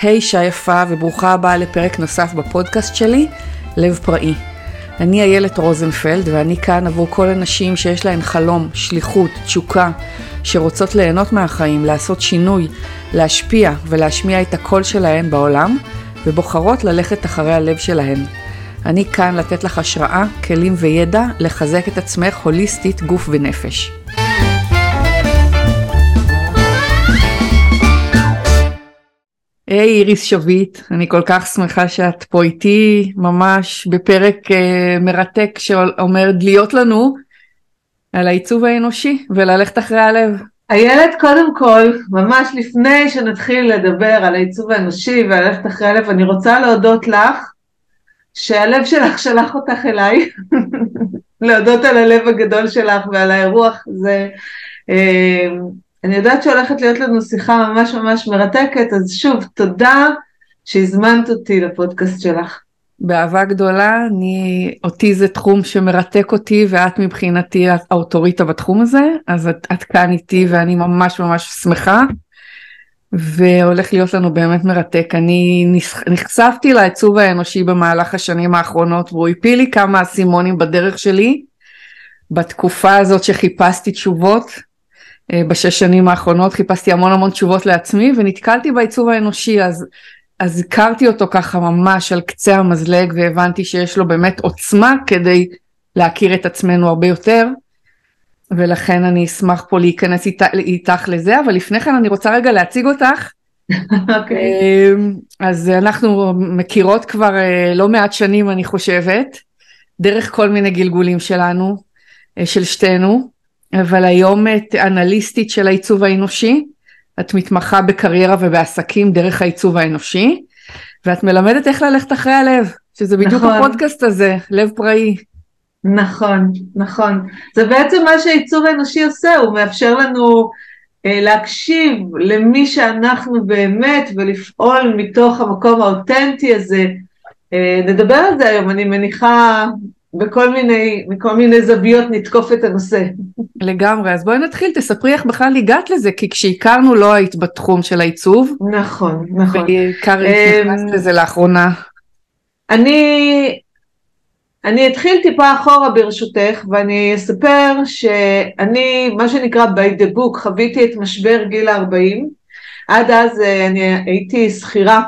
היי hey, אישה יפה וברוכה הבאה לפרק נוסף בפודקאסט שלי, לב פראי. אני איילת רוזנפלד ואני כאן עבור כל הנשים שיש להן חלום, שליחות, תשוקה, שרוצות ליהנות מהחיים, לעשות שינוי, להשפיע ולהשמיע את הקול שלהן בעולם, ובוחרות ללכת אחרי הלב שלהן. אני כאן לתת לך השראה, כלים וידע לחזק את עצמך הוליסטית, גוף ונפש. היי hey, איריס שביט, אני כל כך שמחה שאת פה איתי ממש בפרק uh, מרתק שאומר להיות לנו על העיצוב האנושי וללכת אחרי הלב. איילת, קודם כל, ממש לפני שנתחיל לדבר על העיצוב האנושי וללכת אחרי הלב, אני רוצה להודות לך שהלב שלך שלח אותך אליי, להודות על הלב הגדול שלך ועל האירוח, זה... Uh, אני יודעת שהולכת להיות לנו שיחה ממש ממש מרתקת, אז שוב, תודה שהזמנת אותי לפודקאסט שלך. באהבה גדולה, אני, אותי זה תחום שמרתק אותי ואת מבחינתי האוטוריטה בתחום הזה, אז את, את כאן איתי ואני ממש ממש שמחה. והולך להיות לנו באמת מרתק. אני נחשפתי לעיצוב האנושי במהלך השנים האחרונות והוא הפיל לי כמה אסימונים בדרך שלי בתקופה הזאת שחיפשתי תשובות בשש שנים האחרונות חיפשתי המון המון תשובות לעצמי ונתקלתי בעיצוב האנושי אז אז הכרתי אותו ככה ממש על קצה המזלג והבנתי שיש לו באמת עוצמה כדי להכיר את עצמנו הרבה יותר ולכן אני אשמח פה להיכנס איתך, איתך לזה אבל לפני כן אני רוצה רגע להציג אותך. Okay. אוקיי. אמ, אז אנחנו מכירות כבר אה, לא מעט שנים אני חושבת דרך כל מיני גלגולים שלנו אה, של שתינו אבל היום את אנליסטית של העיצוב האנושי, את מתמחה בקריירה ובעסקים דרך העיצוב האנושי, ואת מלמדת איך ללכת אחרי הלב, שזה בדיוק נכון. הפודקאסט הזה, לב פראי. נכון, נכון. זה בעצם מה שהעיצוב האנושי עושה, הוא מאפשר לנו אה, להקשיב למי שאנחנו באמת ולפעול מתוך המקום האותנטי הזה. אה, נדבר על זה היום, אני מניחה בכל מיני, מכל מיני זוויות נתקוף את הנושא. לגמרי, אז בואי נתחיל, תספרי איך בכלל הגעת לזה, כי כשהכרנו לא היית בתחום של העיצוב. נכון, נכון. ובעיקר נכנסת לזה לאחרונה. אני, אני אתחיל טיפה אחורה ברשותך, ואני אספר שאני, מה שנקרא by the book, חוויתי את משבר גיל ה-40. עד אז אה, אני הייתי שכירה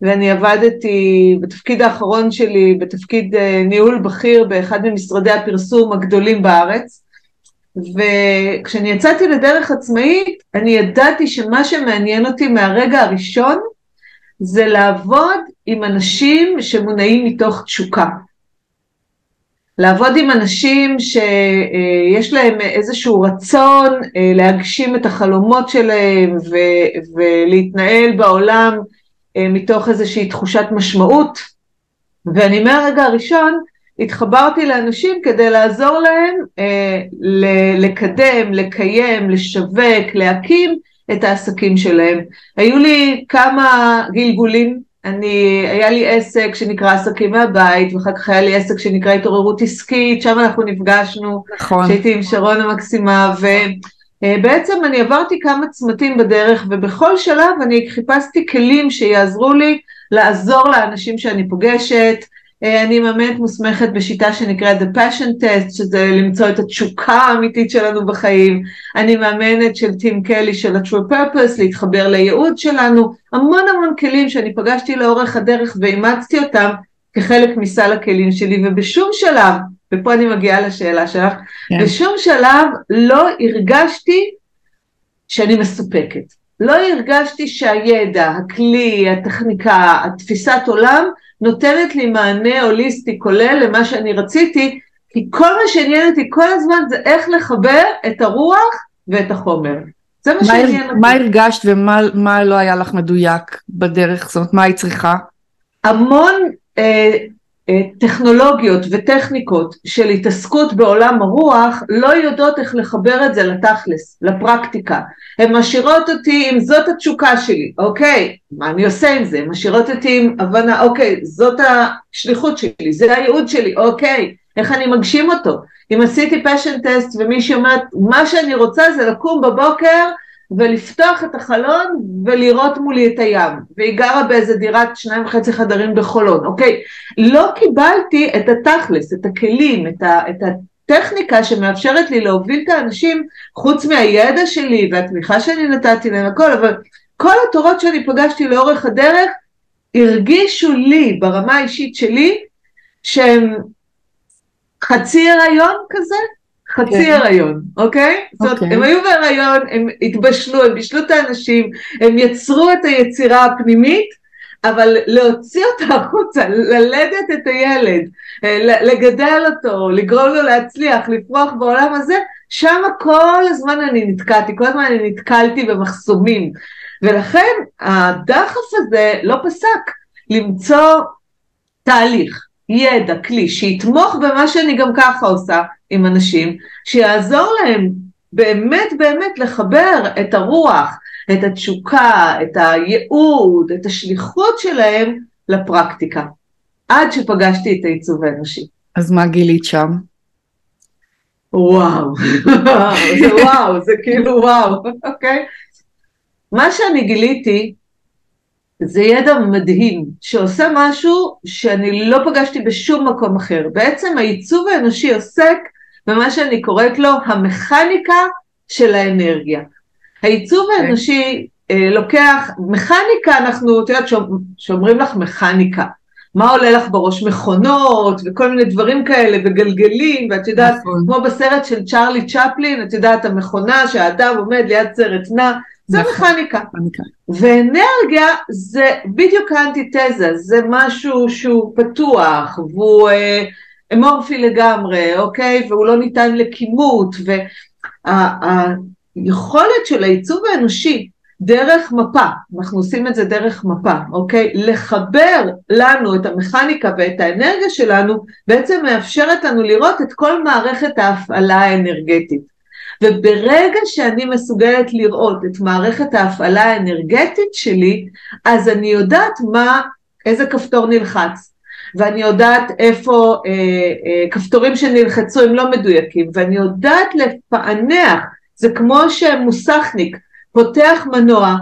ואני עבדתי בתפקיד האחרון שלי, בתפקיד אה, ניהול בכיר באחד ממשרדי הפרסום הגדולים בארץ, וכשאני יצאתי לדרך עצמאית, אני ידעתי שמה שמעניין אותי מהרגע הראשון זה לעבוד עם אנשים שמונעים מתוך תשוקה. לעבוד עם אנשים שיש להם איזשהו רצון אה, להגשים את החלומות שלהם ולהתנהל בעולם אה, מתוך איזושהי תחושת משמעות, ואני מהרגע הראשון התחברתי לאנשים כדי לעזור להם אה, לקדם, לקיים, לשווק, להקים את העסקים שלהם. היו לי כמה גלגולים, אני, היה לי עסק שנקרא עסקים מהבית, ואחר כך היה לי עסק שנקרא התעוררות עסקית, שם אנחנו נפגשנו, נכון. שהייתי עם שרון המקסימה, ו... אה, בעצם אני עברתי כמה צמתים בדרך ובכל שלב אני חיפשתי כלים שיעזרו לי לעזור לאנשים שאני פוגשת. אה, אני מאמנת מוסמכת בשיטה שנקראת The Passion Test, שזה למצוא את התשוקה האמיתית שלנו בחיים. אני מאמנת של טים קלי של ה-True Purpose, להתחבר לייעוד שלנו. המון המון כלים שאני פגשתי לאורך הדרך ואימצתי אותם כחלק מסל הכלים שלי, ובשום שלב ופה אני מגיעה לשאלה שלך, כן. בשום שלב לא הרגשתי שאני מסופקת. לא הרגשתי שהידע, הכלי, הטכניקה, התפיסת עולם, נותנת לי מענה הוליסטי כולל למה שאני רציתי, כי כל מה שעניין אותי כל הזמן זה איך לחבר את הרוח ואת החומר. זה מה שעניין אותי. מה הרגשת ומה לא היה לך מדויק בדרך? זאת אומרת, מה היא צריכה? המון אה, טכנולוגיות וטכניקות של התעסקות בעולם הרוח לא יודעות איך לחבר את זה לתכלס, לפרקטיקה. הן משאירות אותי עם זאת התשוקה שלי, אוקיי, מה אני עושה עם זה? משאירות אותי עם הבנה, אוקיי, זאת השליחות שלי, זה הייעוד שלי, אוקיי, איך אני מגשים אותו? אם עשיתי פשן טסט ומישהי אומרת, מה שאני רוצה זה לקום בבוקר ולפתוח את החלון ולראות מולי את הים, והיא גרה באיזה דירת שניים וחצי חדרים בחולון, אוקיי? לא קיבלתי את התכלס, את הכלים, את, ה, את הטכניקה שמאפשרת לי להוביל את האנשים, חוץ מהידע שלי והתמיכה שאני נתתי להם הכל, אבל כל התורות שאני פגשתי לאורך הדרך, הרגישו לי, ברמה האישית שלי, שהם חצי הריון כזה, חצי כן. הריון, אוקיי? Okay. זאת אומרת, אוקיי. הם היו בהריון, הם התבשלו, הם בישלו את האנשים, הם יצרו את היצירה הפנימית, אבל להוציא אותה החוצה, ללדת את הילד, אה, לגדל אותו, לגרום לו להצליח, לפרוח בעולם הזה, שם כל הזמן אני נתקעתי, כל הזמן אני נתקלתי במחסומים. ולכן הדחף הזה לא פסק למצוא תהליך, ידע, כלי, שיתמוך במה שאני גם ככה עושה עם אנשים, שיעזור להם באמת באמת לחבר את הרוח, את התשוקה, את הייעוד, את השליחות שלהם לפרקטיקה. עד שפגשתי את העיצוב האנושי. אז מה גילית שם? וואו, זה וואו, זה כאילו וואו, אוקיי? מה שאני גיליתי זה ידע מדהים, שעושה משהו שאני לא פגשתי בשום מקום אחר. בעצם העיצוב האנושי עוסק במה שאני קוראת לו המכניקה של האנרגיה. העיצוב okay. אוקיי. האנושי אה, לוקח, מכניקה אנחנו, את יודעת, שאומרים לך מכניקה, מה עולה לך בראש? מכונות וכל מיני דברים כאלה וגלגלים, ואת יודעת, נכון. כמו בסרט של צ'רלי צ'פלין, את יודעת, המכונה שהאדם עומד ליד סרט נע, זה נכון. מכניקה. ואנרגיה זה בדיוק האנטיתזה, זה משהו שהוא פתוח, והוא אה, אמורפי לגמרי, אוקיי? והוא לא ניתן לכימות, והיכולת של העיצוב האנושי דרך מפה, אנחנו עושים את זה דרך מפה, אוקיי? לחבר לנו את המכניקה ואת האנרגיה שלנו, בעצם מאפשרת לנו לראות את כל מערכת ההפעלה האנרגטית. וברגע שאני מסוגלת לראות את מערכת ההפעלה האנרגטית שלי, אז אני יודעת מה, איזה כפתור נלחץ. ואני יודעת איפה אה, אה, כפתורים שנלחצו הם לא מדויקים, ואני יודעת לפענח, זה כמו שמוסכניק פותח מנוע,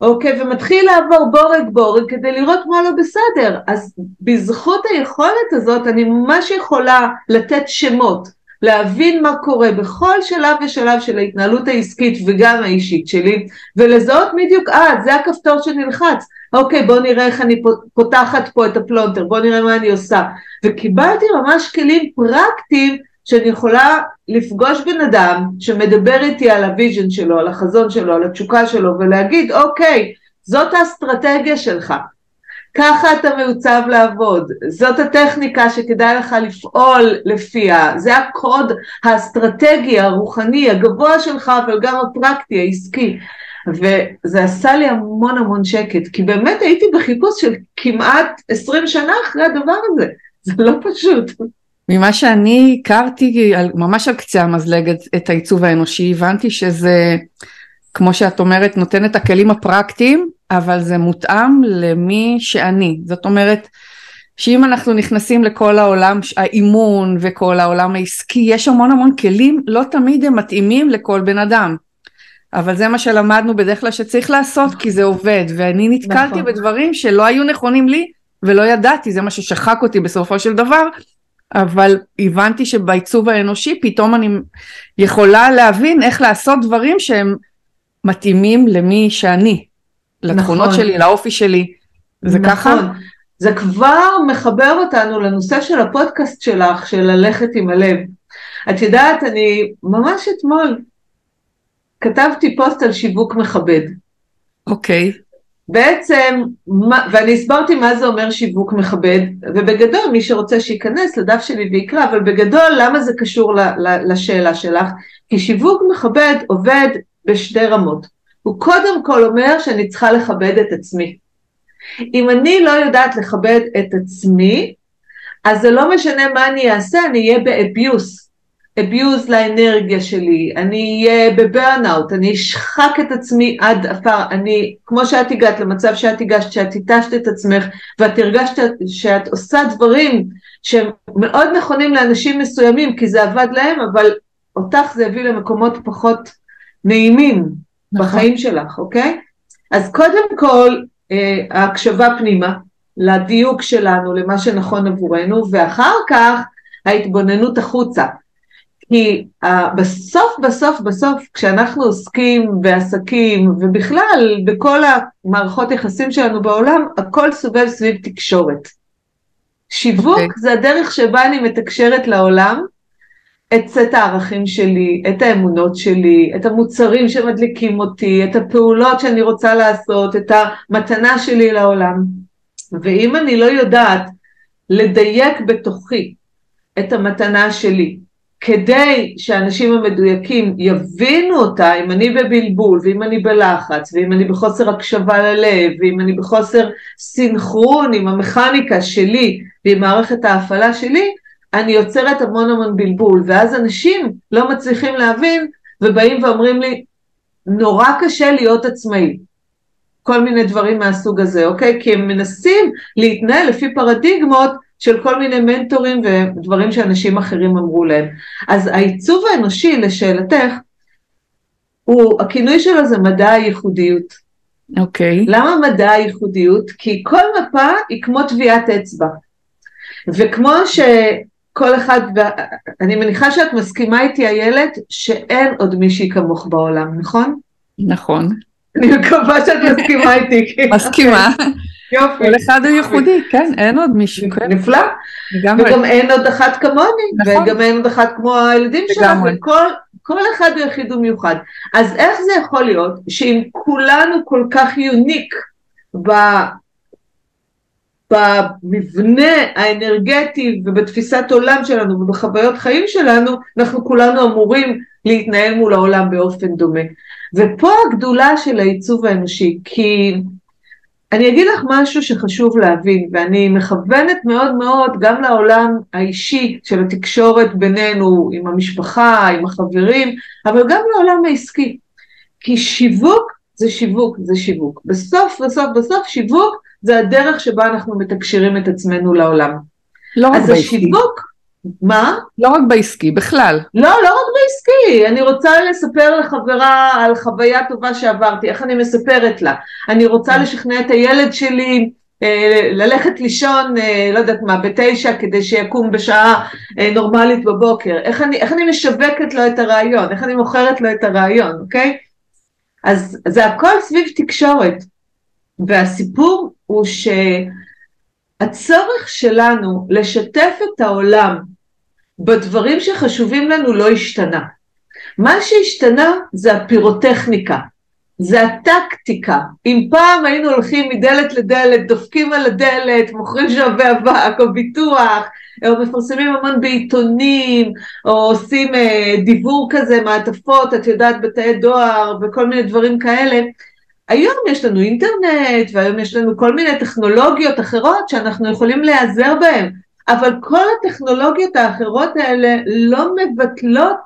אוקיי, ומתחיל לעבור בורג בורג כדי לראות מה לא בסדר. אז בזכות היכולת הזאת אני ממש יכולה לתת שמות, להבין מה קורה בכל שלב ושלב של ההתנהלות העסקית וגם האישית שלי, ולזהות בדיוק, אה, זה הכפתור שנלחץ, אוקיי, בוא נראה איך אני פותחת פה את הפלונטר, בוא נראה מה אני עושה. וקיבלתי ממש כלים פרקטיים שאני יכולה לפגוש בן אדם שמדבר איתי על ה vision שלו, על החזון שלו, על התשוקה שלו, ולהגיד, אוקיי, זאת האסטרטגיה שלך, ככה אתה מעוצב לעבוד, זאת הטכניקה שכדאי לך לפעול לפיה, זה הקוד האסטרטגי, הרוחני, הגבוה שלך, אבל גם הפרקטי, העסקי. וזה עשה לי המון המון שקט, כי באמת הייתי בחיפוש של כמעט עשרים שנה אחרי הדבר הזה, זה לא פשוט. ממה שאני הכרתי, ממש על קצה המזלג את העיצוב האנושי, הבנתי שזה, כמו שאת אומרת, נותן את הכלים הפרקטיים, אבל זה מותאם למי שאני. זאת אומרת, שאם אנחנו נכנסים לכל העולם האימון וכל העולם העסקי, יש המון המון כלים, לא תמיד הם מתאימים לכל בן אדם. אבל זה מה שלמדנו בדרך כלל שצריך לעשות, כי זה עובד, ואני נתקלתי נכון. בדברים שלא היו נכונים לי, ולא ידעתי, זה מה ששחק אותי בסופו של דבר, אבל הבנתי שבעיצוב האנושי פתאום אני יכולה להבין איך לעשות דברים שהם מתאימים למי שאני, לתכונות נכון. שלי, לאופי שלי, זה נכון. ככה? זה כבר מחבר אותנו לנושא של הפודקאסט שלך, של ללכת עם הלב. את יודעת, אני ממש אתמול כתבתי פוסט על שיווק מכבד. אוקיי. Okay. בעצם, ואני הסברתי מה זה אומר שיווק מכבד, ובגדול מי שרוצה שייכנס לדף שלי ויקרא, אבל בגדול למה זה קשור לשאלה שלך? כי שיווק מכבד עובד בשתי רמות. הוא קודם כל אומר שאני צריכה לכבד את עצמי. אם אני לא יודעת לכבד את עצמי, אז זה לא משנה מה אני אעשה, אני אהיה באביוס. abuse לאנרגיה שלי, אני אהיה בברנאוט, אני אשחק את עצמי עד עפר, אני, כמו שאת הגעת למצב שאת הגשת, שאת התשת את עצמך ואת הרגשת שאת עושה דברים שהם מאוד נכונים לאנשים מסוימים כי זה עבד להם, אבל אותך זה הביא למקומות פחות נעימים, נכון. בחיים שלך, אוקיי? אז קודם כל, אה, ההקשבה פנימה, לדיוק שלנו, למה שנכון עבורנו, ואחר כך ההתבוננות החוצה. כי uh, בסוף בסוף בסוף כשאנחנו עוסקים בעסקים ובכלל בכל המערכות יחסים שלנו בעולם הכל סובב סביב תקשורת. שיווק okay. אוקיי. זה הדרך שבה אני מתקשרת לעולם את סט הערכים שלי, את האמונות שלי, את המוצרים שמדליקים אותי, את הפעולות שאני רוצה לעשות, את המתנה שלי לעולם. ואם אני לא יודעת לדייק בתוכי את המתנה שלי, כדי שהאנשים המדויקים יבינו אותה, אם אני בבלבול, ואם אני בלחץ, ואם אני בחוסר הקשבה ללב, ואם אני בחוסר סינכרון עם המכניקה שלי ועם מערכת ההפעלה שלי, אני יוצרת המון המון בלבול, ואז אנשים לא מצליחים להבין, ובאים ואומרים לי, נורא קשה להיות עצמאי. כל מיני דברים מהסוג הזה, אוקיי? כי הם מנסים להתנהל לפי פרדיגמות של כל מיני מנטורים ודברים שאנשים אחרים אמרו להם. אז העיצוב האנושי, לשאלתך, הוא, הכינוי שלו זה מדע הייחודיות. אוקיי. Okay. למה מדע הייחודיות? כי כל מפה היא כמו טביעת אצבע. וכמו שכל אחד, אני מניחה שאת מסכימה איתי איילת, שאין עוד מישהי כמוך בעולם, נכון? נכון. אני מקווה שאת מסכימה איתי. מסכימה. יופי. כל אחד הוא ייחודי, כן, אין עוד מישהו. כן. נפלא. וגם אין עוד אחת כמוני, נכון. וגם אין עוד אחת כמו הילדים שלך, וכל אחד הוא יחיד ומיוחד. אז איך זה יכול להיות שאם כולנו כל כך יוניק. במבנה האנרגטי ובתפיסת עולם שלנו ובחוויות חיים שלנו, אנחנו כולנו אמורים להתנהל מול העולם באופן דומה. ופה הגדולה של העיצוב האנושי, כי אני אגיד לך משהו שחשוב להבין, ואני מכוונת מאוד מאוד גם לעולם האישי של התקשורת בינינו, עם המשפחה, עם החברים, אבל גם לעולם העסקי. כי שיווק זה שיווק, זה שיווק. בסוף, בסוף, בסוף שיווק זה הדרך שבה אנחנו מתקשרים את עצמנו לעולם. לא רק בעסקי. אז השיווק, מה? לא רק בעסקי, בכלל. לא, לא רק בעסקי. אני רוצה לספר לחברה על חוויה טובה שעברתי, איך אני מספרת לה. אני רוצה כן. לשכנע את הילד שלי אה, ללכת לישון, אה, לא יודעת מה, בתשע, כדי שיקום בשעה אה, נורמלית בבוקר. איך אני, איך אני משווקת לו את הרעיון, איך אני מוכרת לו את הרעיון, אוקיי? אז זה הכל סביב תקשורת. והסיפור הוא שהצורך שלנו לשתף את העולם בדברים שחשובים לנו לא השתנה. מה שהשתנה זה הפירוטכניקה, זה הטקטיקה. אם פעם היינו הולכים מדלת לדלת, דופקים על הדלת, מוכרים שואבי אבק או ביטוח, או מפרסמים המון בעיתונים, או עושים אה, דיבור כזה, מעטפות, את יודעת, בתאי דואר וכל מיני דברים כאלה, היום יש לנו אינטרנט, והיום יש לנו כל מיני טכנולוגיות אחרות שאנחנו יכולים להיעזר בהן, אבל כל הטכנולוגיות האחרות האלה לא מבטלות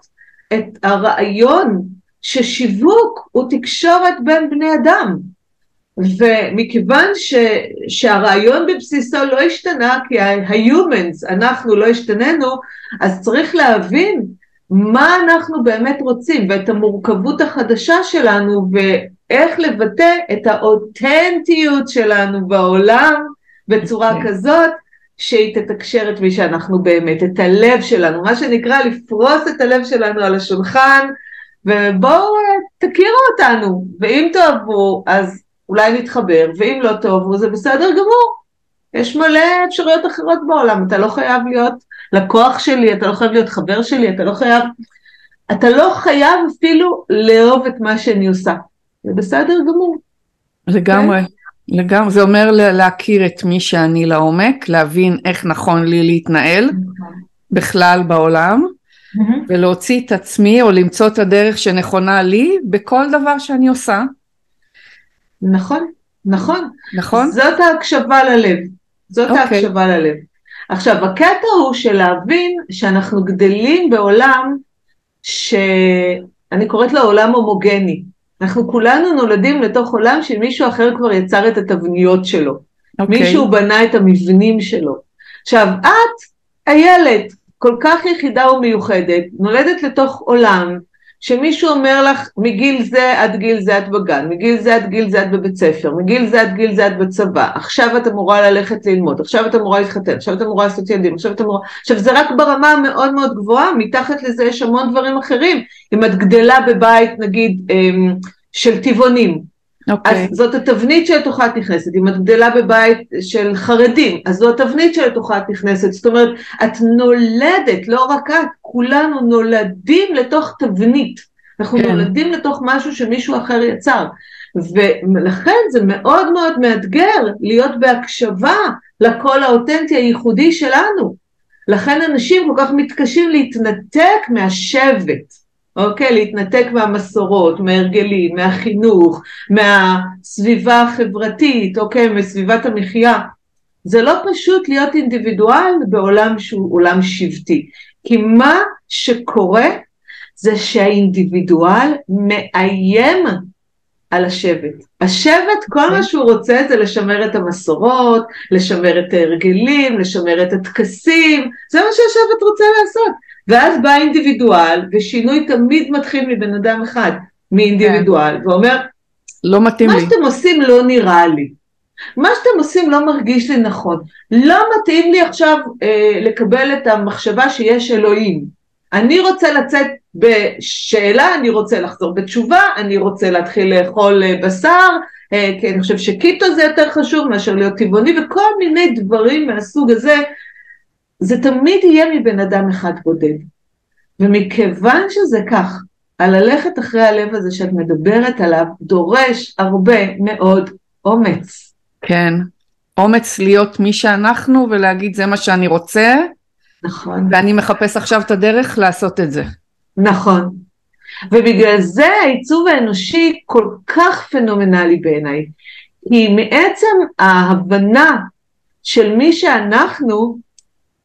את הרעיון ששיווק הוא תקשורת בין בני אדם. ומכיוון ש, שהרעיון בבסיסו לא השתנה, כי ה-humans, אנחנו לא השתננו, אז צריך להבין מה אנחנו באמת רוצים ואת המורכבות החדשה שלנו ואיך לבטא את האותנטיות שלנו בעולם בצורה okay. כזאת שהיא תתקשר את מי שאנחנו באמת, את הלב שלנו, מה שנקרא לפרוס את הלב שלנו על השולחן ובואו תכירו אותנו. ואם תאהבו אז אולי נתחבר ואם לא תאהבו זה בסדר גמור. יש מלא אפשרויות אחרות בעולם, אתה לא חייב להיות לקוח שלי, אתה לא חייב להיות חבר שלי, אתה לא חייב, אתה לא חייב אפילו לאהוב את מה שאני עושה, זה בסדר גמור. לגמרי? כן? לגמרי, זה אומר להכיר את מי שאני לעומק, להבין איך נכון לי להתנהל בכלל בעולם. ולהוציא את עצמי או למצוא את הדרך שנכונה לי בכל דבר שאני עושה. נכון, נכון. נכון? זאת ההקשבה ללב. זאת okay. אוקיי. ההקשבה ללב. עכשיו, הקטע הוא של להבין שאנחנו גדלים בעולם שאני קוראת לו עולם הומוגני. אנחנו כולנו נולדים לתוך עולם שמישהו אחר כבר יצר את התבניות שלו. Okay. אוקיי. מישהו בנה את המבנים שלו. עכשיו, את, איילת, כל כך יחידה ומיוחדת, נולדת לתוך עולם שמישהו אומר לך מגיל זה עד גיל זה את בגן, מגיל זה עד גיל זה את בבית ספר, מגיל זה עד גיל זה את בצבא, עכשיו את אמורה ללכת ללמוד, עכשיו את אמורה להתחתן, עכשיו את אמורה לעשות ילדים, עכשיו את אמורה... עכשיו זה רק ברמה המאוד מאוד גבוהה, מתחת לזה יש המון דברים אחרים. אם את גדלה בבית נגיד אמ, של טבעונים, Okay. אז אוקיי. זאת התבנית שלתוכה את נכנסת, אם את גדלה בבית של חרדים, אז זו התבנית שלתוכה את נכנסת, זאת אומרת, את נולדת, לא רק את, כולנו נולדים לתוך תבנית, אנחנו כן. נולדים לתוך משהו שמישהו אחר יצר, ולכן זה מאוד מאוד מאתגר להיות בהקשבה לקול האותנטי הייחודי שלנו, לכן אנשים כל כך מתקשים להתנתק מהשבט, אוקיי? להתנתק מהמסורות, מההרגלים, מהחינוך, מהסביבה החברתית, אוקיי? מסביבת המחיה. זה לא פשוט להיות אינדיבידואל בעולם שהוא עולם שבטי. כי מה שקורה זה שהאינדיבידואל מאיים על השבט. השבט, כל מה שהוא רוצה זה לשמר את המסורות, לשמר את ההרגלים, לשמר את הטקסים, זה מה שהשבט רוצה לעשות. ואז בא אינדיבידואל, ושינוי תמיד מתחיל מבן אדם אחד, מאינדיבידואל, ואומר, לא מתאים מה לי. שאתם עושים לא נראה לי. מה שאתם עושים לא מרגיש לי נכון. לא מתאים לי עכשיו אה, לקבל את המחשבה שיש אלוהים. אני רוצה לצאת בשאלה, אני רוצה לחזור בתשובה, אני רוצה להתחיל לאכול אה, בשר, אה, כי אני חושב שקיטו זה יותר חשוב מאשר להיות טבעוני, וכל מיני דברים מהסוג הזה. זה תמיד יהיה מבן אדם אחד בודד. ומכיוון שזה כך, הללכת אחרי הלב הזה שאת מדברת עליו, דורש הרבה מאוד אומץ. כן. אומץ להיות מי שאנחנו ולהגיד זה מה שאני רוצה, נכון. ואני מחפש עכשיו את הדרך לעשות את זה. נכון. ובגלל זה העיצוב האנושי כל כך פנומנלי בעיניי. כי מעצם ההבנה של מי שאנחנו,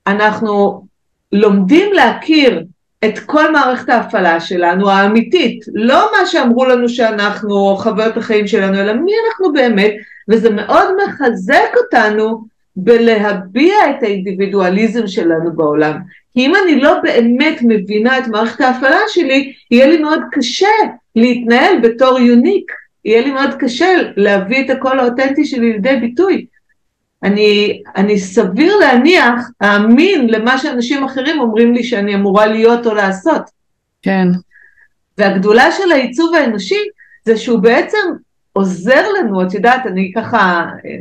אנחנו לומדים להכיר את כל מערכת ההפעלה שלנו האמיתית, לא מה שאמרו לנו שאנחנו, חוויות החיים שלנו, אלא מי אנחנו באמת, וזה מאוד מחזק אותנו בלהביע את האינדיבידואליזם שלנו בעולם. כי אם אני לא באמת מבינה את מערכת ההפעלה שלי, יהיה לי מאוד קשה להתנהל בתור יוניק, יהיה לי מאוד קשה להביא את הקול האותנטי שלי לידי ביטוי. אני, אני סביר להניח, האמין למה שאנשים אחרים אומרים לי שאני אמורה להיות או לעשות. כן. והגדולה של העיצוב האנושי זה שהוא בעצם עוזר לנו, את יודעת, אני ככה אה,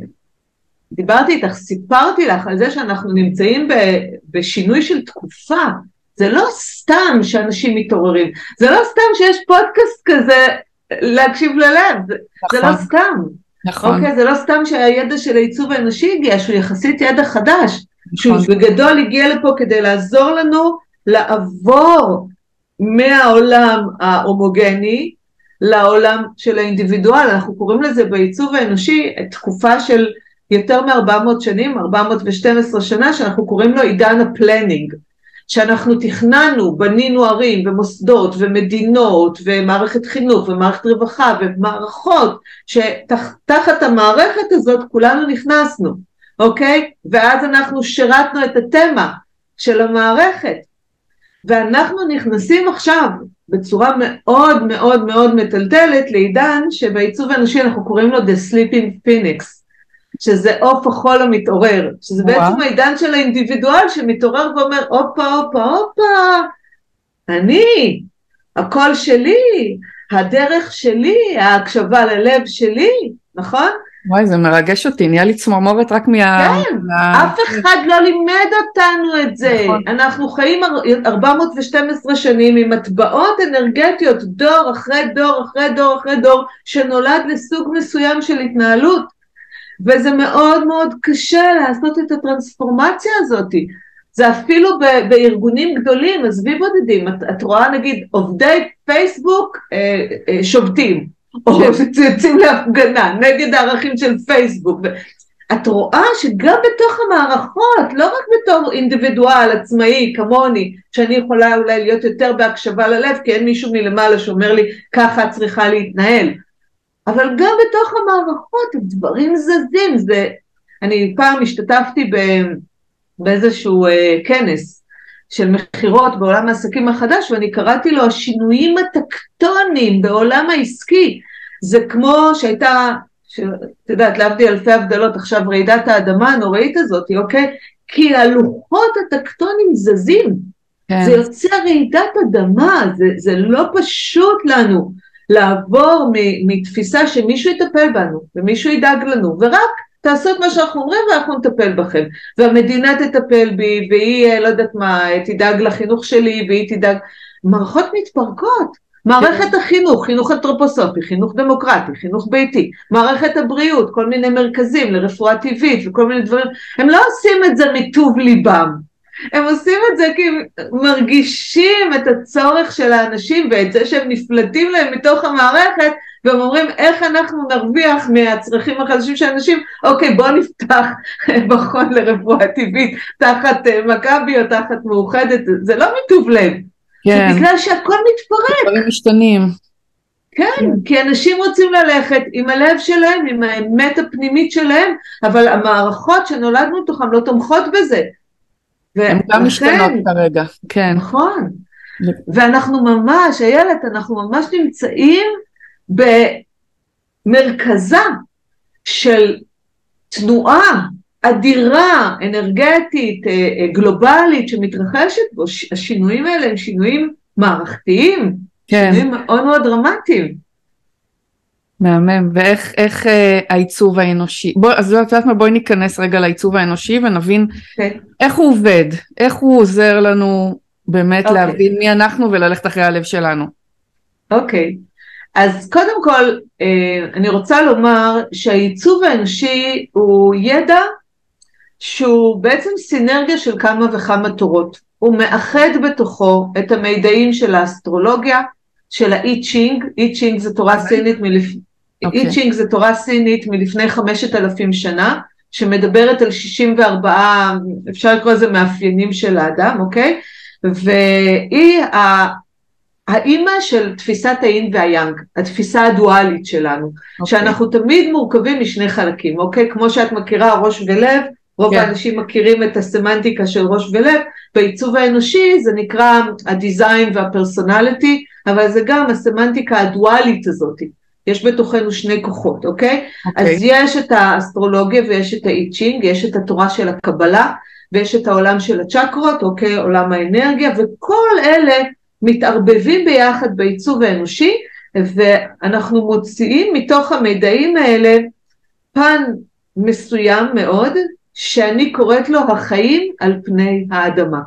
דיברתי איתך, סיפרתי לך על זה שאנחנו נמצאים ב, בשינוי של תקופה. זה לא סתם שאנשים מתעוררים, זה לא סתם שיש פודקאסט כזה להקשיב ללב, זה, זה לא נכון. סתם. נכון. אוקיי, זה לא סתם שהידע של העיצוב האנושי הגיע, שהוא יחסית ידע חדש, שהוא נכון. בגדול הגיע לפה כדי לעזור לנו לעבור מהעולם ההומוגני לעולם של האינדיבידואל, אנחנו קוראים לזה בעיצוב האנושי תקופה של יותר מ-400 שנים, 412 שנה, שאנחנו קוראים לו עידן ה planning, שאנחנו תכננו, בנינו ערים ומוסדות ומדינות ומערכת חינוך ומערכת רווחה ומערכות, שתחת המערכת הזאת כולנו נכנסנו, אוקיי? ואז אנחנו שירתנו את התמה של המערכת, ואנחנו נכנסים עכשיו בצורה מאוד מאוד מאוד מטלטלת לעידן שבעיצוב האנושי אנחנו קוראים לו The Sleeping Phoenix, שזה עוף החול המתעורר, שזה וואו. בעצם העידן של האינדיבידואל שמתעורר ואומר הופה הופה הופה, אני, הקול שלי, הדרך שלי, ההקשבה ללב שלי, נכון? וואי, זה מרגש אותי, נהיה לי צמרמורת רק מה... כן, מה- אף אחד לא לימד אותנו את זה. נכון. אנחנו חיים אר- 412 שנים עם מטבעות אנרגטיות, דור אחרי דור אחרי דור אחרי דור, שנולד לסוג מסוים של התנהלות. וזה מאוד מאוד קשה לעשות את הטרנספורמציה הזאת. זה אפילו ב- בארגונים גדולים, עזבי בודדים, את, את רואה נגיד עובדי פייסבוק אה, אה, שובתים, או יוצאים להפגנה נגד הערכים של פייסבוק. את רואה שגם בתוך המערכות, לא רק בתור אינדיבידואל עצמאי כמוני, שאני יכולה אולי להיות יותר בהקשבה ללב, כי אין מישהו מלמעלה שאומר לי ככה את צריכה להתנהל, אבל גם בתוך המערכות הדברים זזים, זה... אני פעם השתתפתי ב... באיזשהו uh, כנס, של מכירות בעולם העסקים החדש, ואני קראתי לו השינויים הטקטוניים בעולם העסקי. זה כמו שהייתה, את יודעת, להבדיל אלפי הבדלות, עכשיו רעידת האדמה הנוראית הזאת, אוקיי? כי הלוחות הטקטונים זזים. כן. זה יוצא רעידת אדמה, זה, זה לא פשוט לנו לעבור מתפיסה שמישהו יטפל בנו ומישהו ידאג לנו, ורק תעשו את מה שאנחנו אומרים ואנחנו נטפל בכם. והמדינה תטפל בי, והיא, אה, לא יודעת מה, תדאג לחינוך שלי, והיא תדאג... מערכות מתפרקות. מערכת החינוך, חינוך אנתרופוסופי, חינוך דמוקרטי, חינוך ביתי, מערכת הבריאות, כל מיני מרכזים לרפואה טבעית וכל מיני דברים, הם לא עושים את זה מטוב ליבם, הם עושים את זה כי הם מרגישים את הצורך של האנשים ואת זה שהם נפלטים להם מתוך המערכת והם אומרים איך אנחנו נרוויח מהצרכים החדשים של אנשים, אוקיי בוא נפתח מכון לרפואה טבעית תחת אה, מכבי או תחת מאוחדת, זה לא מטוב לב, כן. זה בגלל שהכל מתפרק. דברים משתנים. כן, כן, כי אנשים רוצים ללכת עם הלב שלהם, עם האמת הפנימית שלהם, אבל המערכות שנולדנו תוכן לא תומכות בזה. הן גם משתנות כרגע, כן. נכון. ואנחנו ממש, איילת, אנחנו ממש נמצאים במרכזה של תנועה אדירה, אנרגטית, אה, אה, גלובלית, שמתרחשת בו, השינויים האלה הם שינויים מערכתיים, כן. שינויים מאוד מאוד דרמטיים. מהמם, ואיך איך, אה, העיצוב האנושי, בוא, אז את יודעת מה, בואי ניכנס רגע לעיצוב האנושי ונבין okay. כן. איך הוא עובד, איך הוא עוזר לנו באמת okay. אוקיי. להבין מי אנחנו וללכת אחרי הלב שלנו. אוקיי, okay. אז קודם כל אה, אני רוצה לומר שהעיצוב האנושי הוא ידע שהוא בעצם סינרגיה של כמה וכמה תורות. הוא מאחד בתוכו את המידעים של האסטרולוגיה, של האי צ'ינג, אי צ'ינג זה תורה אוקיי. סינית מלפ... אוקיי. אי צ'ינג זה תורה סינית מלפני חמשת אלפים שנה, שמדברת על 64, אפשר לקרוא לזה מאפיינים של האדם, אוקיי? והיא האימא של תפיסת האין והיאנג, התפיסה הדואלית שלנו, okay. אוקיי. שאנחנו תמיד מורכבים משני חלקים, אוקיי? כמו שאת מכירה ראש ולב, רוב כן. האנשים מכירים את הסמנטיקה של ראש ולב, בעיצוב האנושי זה נקרא הדיזיין והפרסונליטי, אבל זה גם הסמנטיקה הדואלית הזאת, יש בתוכנו שני כוחות, אוקיי? אוקיי? אז יש את האסטרולוגיה ויש את האיצ'ינג, יש את התורה של הקבלה, ויש את העולם של הצ'קרות, אוקיי? עולם האנרגיה, וכל אלה מתערבבים ביחד בעיצוב האנושי, ואנחנו מוציאים מתוך המידעים האלה פן מסוים מאוד, שאני קוראת לו החיים על פני האדמה.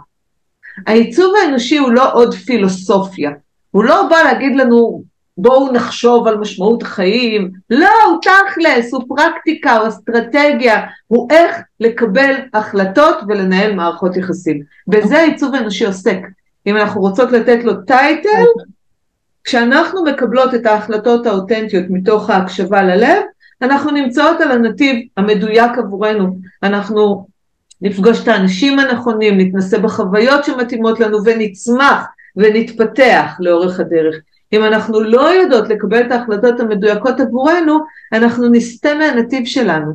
העיצוב האנושי הוא לא עוד פילוסופיה, הוא לא בא להגיד לנו בואו נחשוב על משמעות החיים, לא, הוא תכלס, הוא פרקטיקה, הוא אסטרטגיה, הוא איך לקבל החלטות ולנהל מערכות יחסים. בזה העיצוב האנושי עוסק. אם אנחנו רוצות לתת לו טייטל, כשאנחנו מקבלות את ההחלטות האותנטיות מתוך ההקשבה ללב, אנחנו נמצאות על הנתיב המדויק עבורנו, אנחנו נפגוש את האנשים הנכונים, נתנסה בחוויות שמתאימות לנו ונצמח ונתפתח לאורך הדרך. אם אנחנו לא יודעות לקבל את ההחלטות המדויקות עבורנו, אנחנו נסטה מהנתיב שלנו.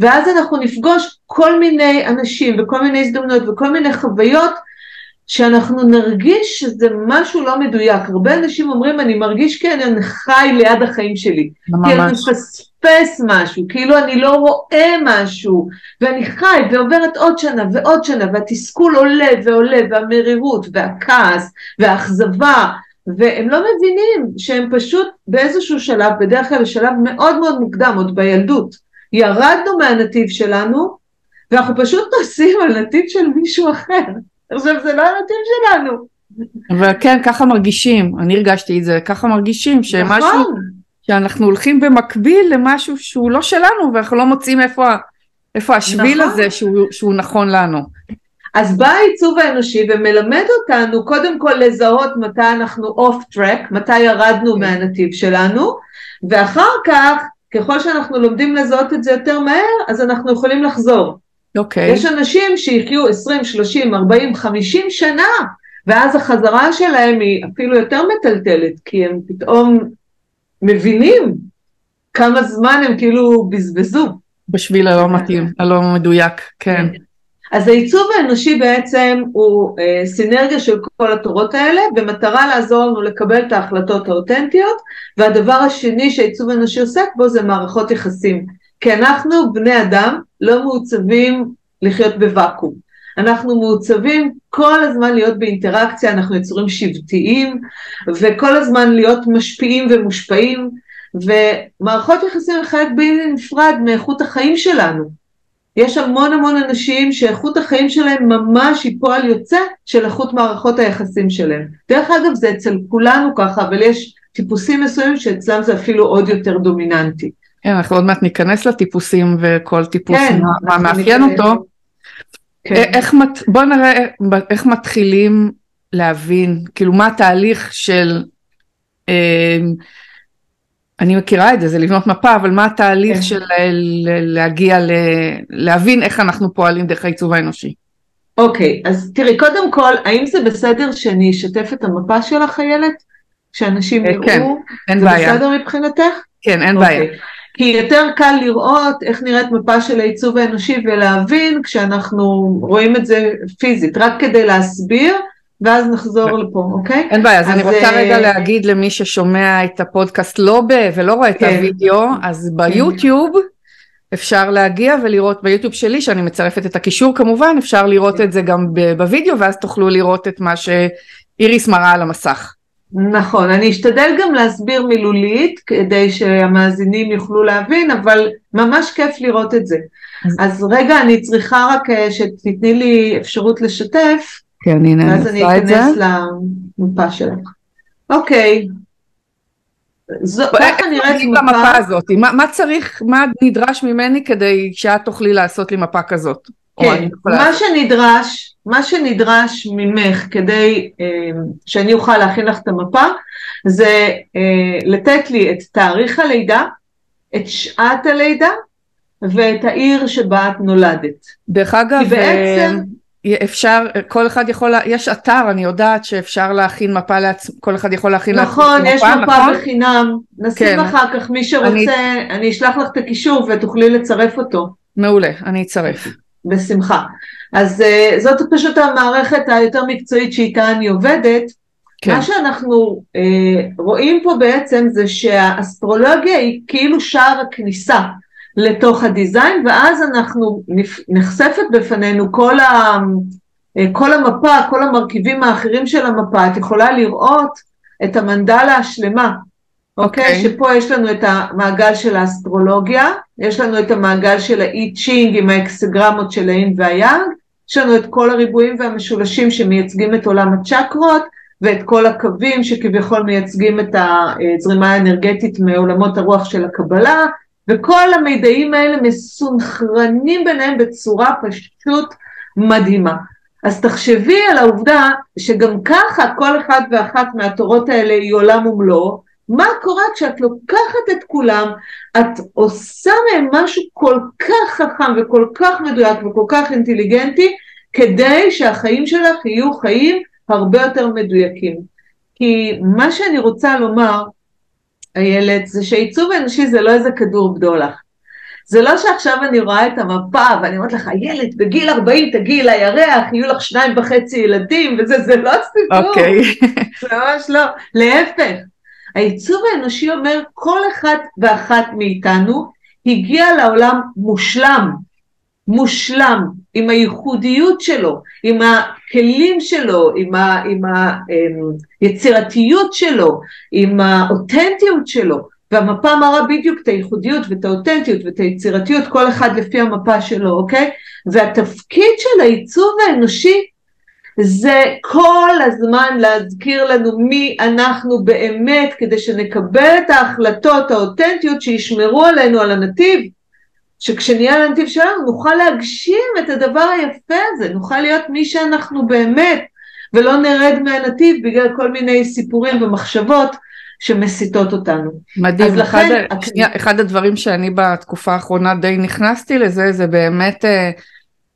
ואז אנחנו נפגוש כל מיני אנשים וכל מיני הזדמנויות וכל מיני חוויות שאנחנו נרגיש שזה משהו לא מדויק. הרבה אנשים אומרים, אני מרגיש כי אני חי ליד החיים שלי. ממש. כי אני מפספס משהו, כאילו אני לא רואה משהו, ואני חי ועוברת עוד שנה ועוד שנה, והתסכול עולה ועולה, והמרירות, והכעס, והאכזבה, והם לא מבינים שהם פשוט באיזשהו שלב, בדרך כלל בשלב מאוד מאוד מוקדם, עוד בילדות, ירדנו מהנתיב שלנו, ואנחנו פשוט נוסעים על נתיב של מישהו אחר. עכשיו זה לא הנתיב שלנו. אבל כן, ככה מרגישים, אני הרגשתי את זה, ככה מרגישים שמשהו, נכון. שאנחנו הולכים במקביל למשהו שהוא לא שלנו, ואנחנו לא מוצאים איפה, איפה השביל נכון. הזה שהוא, שהוא נכון לנו. אז בא העיצוב האנושי ומלמד אותנו קודם כל לזהות מתי אנחנו אוף טרק, מתי ירדנו כן. מהנתיב שלנו, ואחר כך, ככל שאנחנו לומדים לזהות את זה יותר מהר, אז אנחנו יכולים לחזור. אוקיי. Okay. יש אנשים שיחיו 20, 30, 40, 50 שנה, ואז החזרה שלהם היא אפילו יותר מטלטלת, כי הם פתאום מבינים כמה זמן הם כאילו בזבזו. בשביל הלא מתאים, הלא מדויק, כן. אז העיצוב האנושי בעצם הוא אה, סינרגיה של כל התורות האלה במטרה לעזור לנו לקבל את ההחלטות האותנטיות והדבר השני שהעיצוב האנושי עוסק בו זה מערכות יחסים. כי אנחנו בני אדם לא מעוצבים לחיות בוואקום. אנחנו מעוצבים כל הזמן להיות באינטראקציה, אנחנו יצורים שבטיים וכל הזמן להיות משפיעים ומושפעים ומערכות יחסים הם חלק בלתי נפרד מאיכות החיים שלנו יש המון המון אנשים שאיכות החיים שלהם ממש היא פועל יוצא של איכות מערכות היחסים שלהם. דרך אגב זה אצל כולנו ככה, אבל יש טיפוסים מסוימים שאצלם זה אפילו עוד יותר דומיננטי. כן, אנחנו עוד מעט ניכנס לטיפוסים וכל טיפוס כן, מה מאפיין אותו. כן. איך, בוא נראה איך מתחילים להבין, כאילו מה התהליך של אה, אני מכירה את זה, זה לבנות מפה, אבל מה התהליך כן. של להגיע, ל... להבין איך אנחנו פועלים דרך העיצוב האנושי? אוקיי, אז תראי, קודם כל, האם זה בסדר שאני אשתף את המפה שלך, איילת? שאנשים אה, יראו? כן, אין זה בעיה. זה בסדר מבחינתך? כן, אין אוקיי. בעיה. כי יותר קל לראות איך נראית מפה של העיצוב האנושי ולהבין כשאנחנו רואים את זה פיזית, רק כדי להסביר. ואז נחזור לפה, אוקיי? אין בעיה, אז אני רוצה אה, רגע להגיד למי ששומע את הפודקאסט לא ב... ולא רואה את כן. הוידאו, אז כן. ביוטיוב אפשר להגיע ולראות ביוטיוב שלי, שאני מצרפת את הקישור כמובן, אפשר לראות את זה גם בוידאו, ואז תוכלו לראות את מה שאיריס מראה על המסך. נכון, אני אשתדל גם להסביר מילולית כדי שהמאזינים יוכלו להבין, אבל ממש כיף לראות את זה. אז רגע, אני צריכה רק אה, שתתני לי אפשרות לשתף. כן, הנה אני עושה את זה. ואז אני אכנס למפה שלך. אוקיי. זו, ככה נראית מפה. הזאת? מה, מה צריך, מה נדרש ממני כדי שאת תוכלי לעשות לי מפה כזאת? כן, מה שנדרש, מה שנדרש ממך כדי אה, שאני אוכל להכין לך את המפה, זה אה, לתת לי את תאריך הלידה, את שעת הלידה ואת העיר שבה את נולדת. דרך אגב, בעצם... אפשר, כל אחד יכול, יש אתר, אני יודעת שאפשר להכין מפה לעצמו, כל אחד יכול להכין נכון, מפה, יש מפה נכון? בחינם, נשים כן. אחר כך, מי שרוצה, אני... אני אשלח לך את הקישור ותוכלי לצרף אותו. מעולה, אני אצרף. בשמחה. אז uh, זאת פשוט המערכת היותר מקצועית שאיתה אני עובדת. כן. מה שאנחנו uh, רואים פה בעצם זה שהאסטרולוגיה היא כאילו שער הכניסה לתוך הדיזיין, ואז אנחנו נחשפת בפנינו כל, ה, כל המפה, כל המרכיבים האחרים של המפה, את יכולה לראות את המנדלה השלמה, אוקיי? Okay. אוקיי? שפה יש לנו את המעגל של האסטרולוגיה, יש לנו את המעגל של האי צ'ינג עם האקסגרמות של האין והיאנג, יש לנו את כל הריבועים והמשולשים שמייצגים את עולם הצ'קרות, ואת כל הקווים שכביכול מייצגים את הזרימה האנרגטית מעולמות הרוח של הקבלה, וכל המידעים האלה מסונכרנים ביניהם בצורה פשוט מדהימה. אז תחשבי על העובדה שגם ככה כל אחד ואחת מהתורות האלה היא עולם ומלואו, מה קורה כשאת לוקחת את כולם, את עושה מהם משהו כל כך חכם וכל כך מדויק וכל כך אינטליגנטי, כדי שהחיים שלך יהיו חיים הרבה יותר מדויקים. כי מה שאני רוצה לומר, איילת, זה שעיצוב אנושי זה לא איזה כדור בדולח. זה לא שעכשיו אני רואה את המפה ואני אומרת לך, איילת, בגיל 40 תגיעי לירח, יהיו לך שניים וחצי ילדים, וזה, זה לא סיפור. אוקיי. זה ממש לא. להפך, העיצוב האנושי אומר, כל אחד ואחת מאיתנו הגיע לעולם מושלם, מושלם, עם הייחודיות שלו, עם הכלים שלו, עם, ה, עם היצירתיות שלו, עם האותנטיות שלו, והמפה מראה בדיוק את הייחודיות ואת האותנטיות ואת היצירתיות, כל אחד לפי המפה שלו, אוקיי? והתפקיד של העיצוב האנושי זה כל הזמן להזכיר לנו מי אנחנו באמת, כדי שנקבל את ההחלטות האותנטיות שישמרו עלינו על הנתיב. שכשנהיה על הנתיב שלנו נוכל להגשים את הדבר היפה הזה, נוכל להיות מי שאנחנו באמת, ולא נרד מהנתיב בגלל כל מיני סיפורים ומחשבות שמסיתות אותנו. מדהים, אז לכן... אחד, הכ... שנייה, אחד הדברים שאני בתקופה האחרונה די נכנסתי לזה, זה באמת, אה,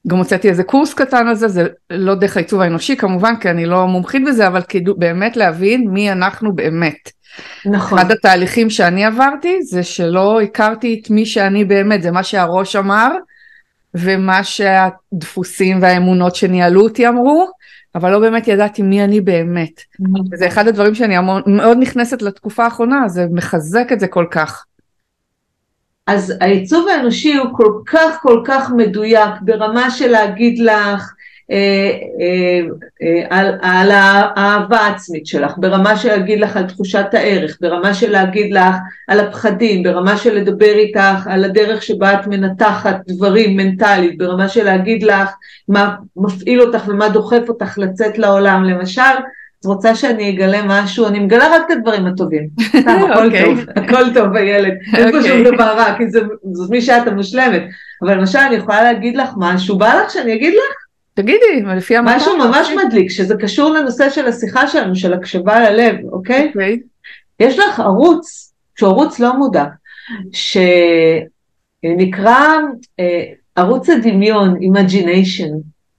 גם הוצאתי איזה קורס קטן על זה, זה לא דרך העיצוב האנושי כמובן, כי אני לא מומחית בזה, אבל כאילו באמת להבין מי אנחנו באמת. נכון. אחד התהליכים שאני עברתי זה שלא הכרתי את מי שאני באמת, זה מה שהראש אמר, ומה שהדפוסים והאמונות שניהלו אותי אמרו, אבל לא באמת ידעתי מי אני באמת. זה אחד הדברים שאני המון, מאוד נכנסת לתקופה האחרונה, זה מחזק את זה כל כך. אז העיצוב האנושי הוא כל כך כל כך מדויק ברמה של להגיד לך על, על האהבה העצמית שלך, ברמה של להגיד לך על תחושת הערך, ברמה של להגיד לך על הפחדים, ברמה של לדבר איתך על הדרך שבה את מנתחת דברים מנטלית, ברמה של להגיד לך מה מפעיל אותך ומה דוחף אותך לצאת לעולם, למשל את רוצה שאני אגלה משהו? אני מגלה רק את הדברים הטובים. הכל אוקיי. טוב, הכל טוב הילד, אין פה שום אוקיי. דבר רע, כי זאת מי שאת המושלמת. אבל למשל אני יכולה להגיד לך משהו, בא לך שאני אגיד לך? תגידי, לפי המטרה. משהו ממש מדליק, שזה קשור לנושא של השיחה שלנו, של הקשבה ללב, אוקיי? אוקיי. יש לך ערוץ, שהוא ערוץ לא מודע, שנקרא אה, ערוץ הדמיון, Imagination.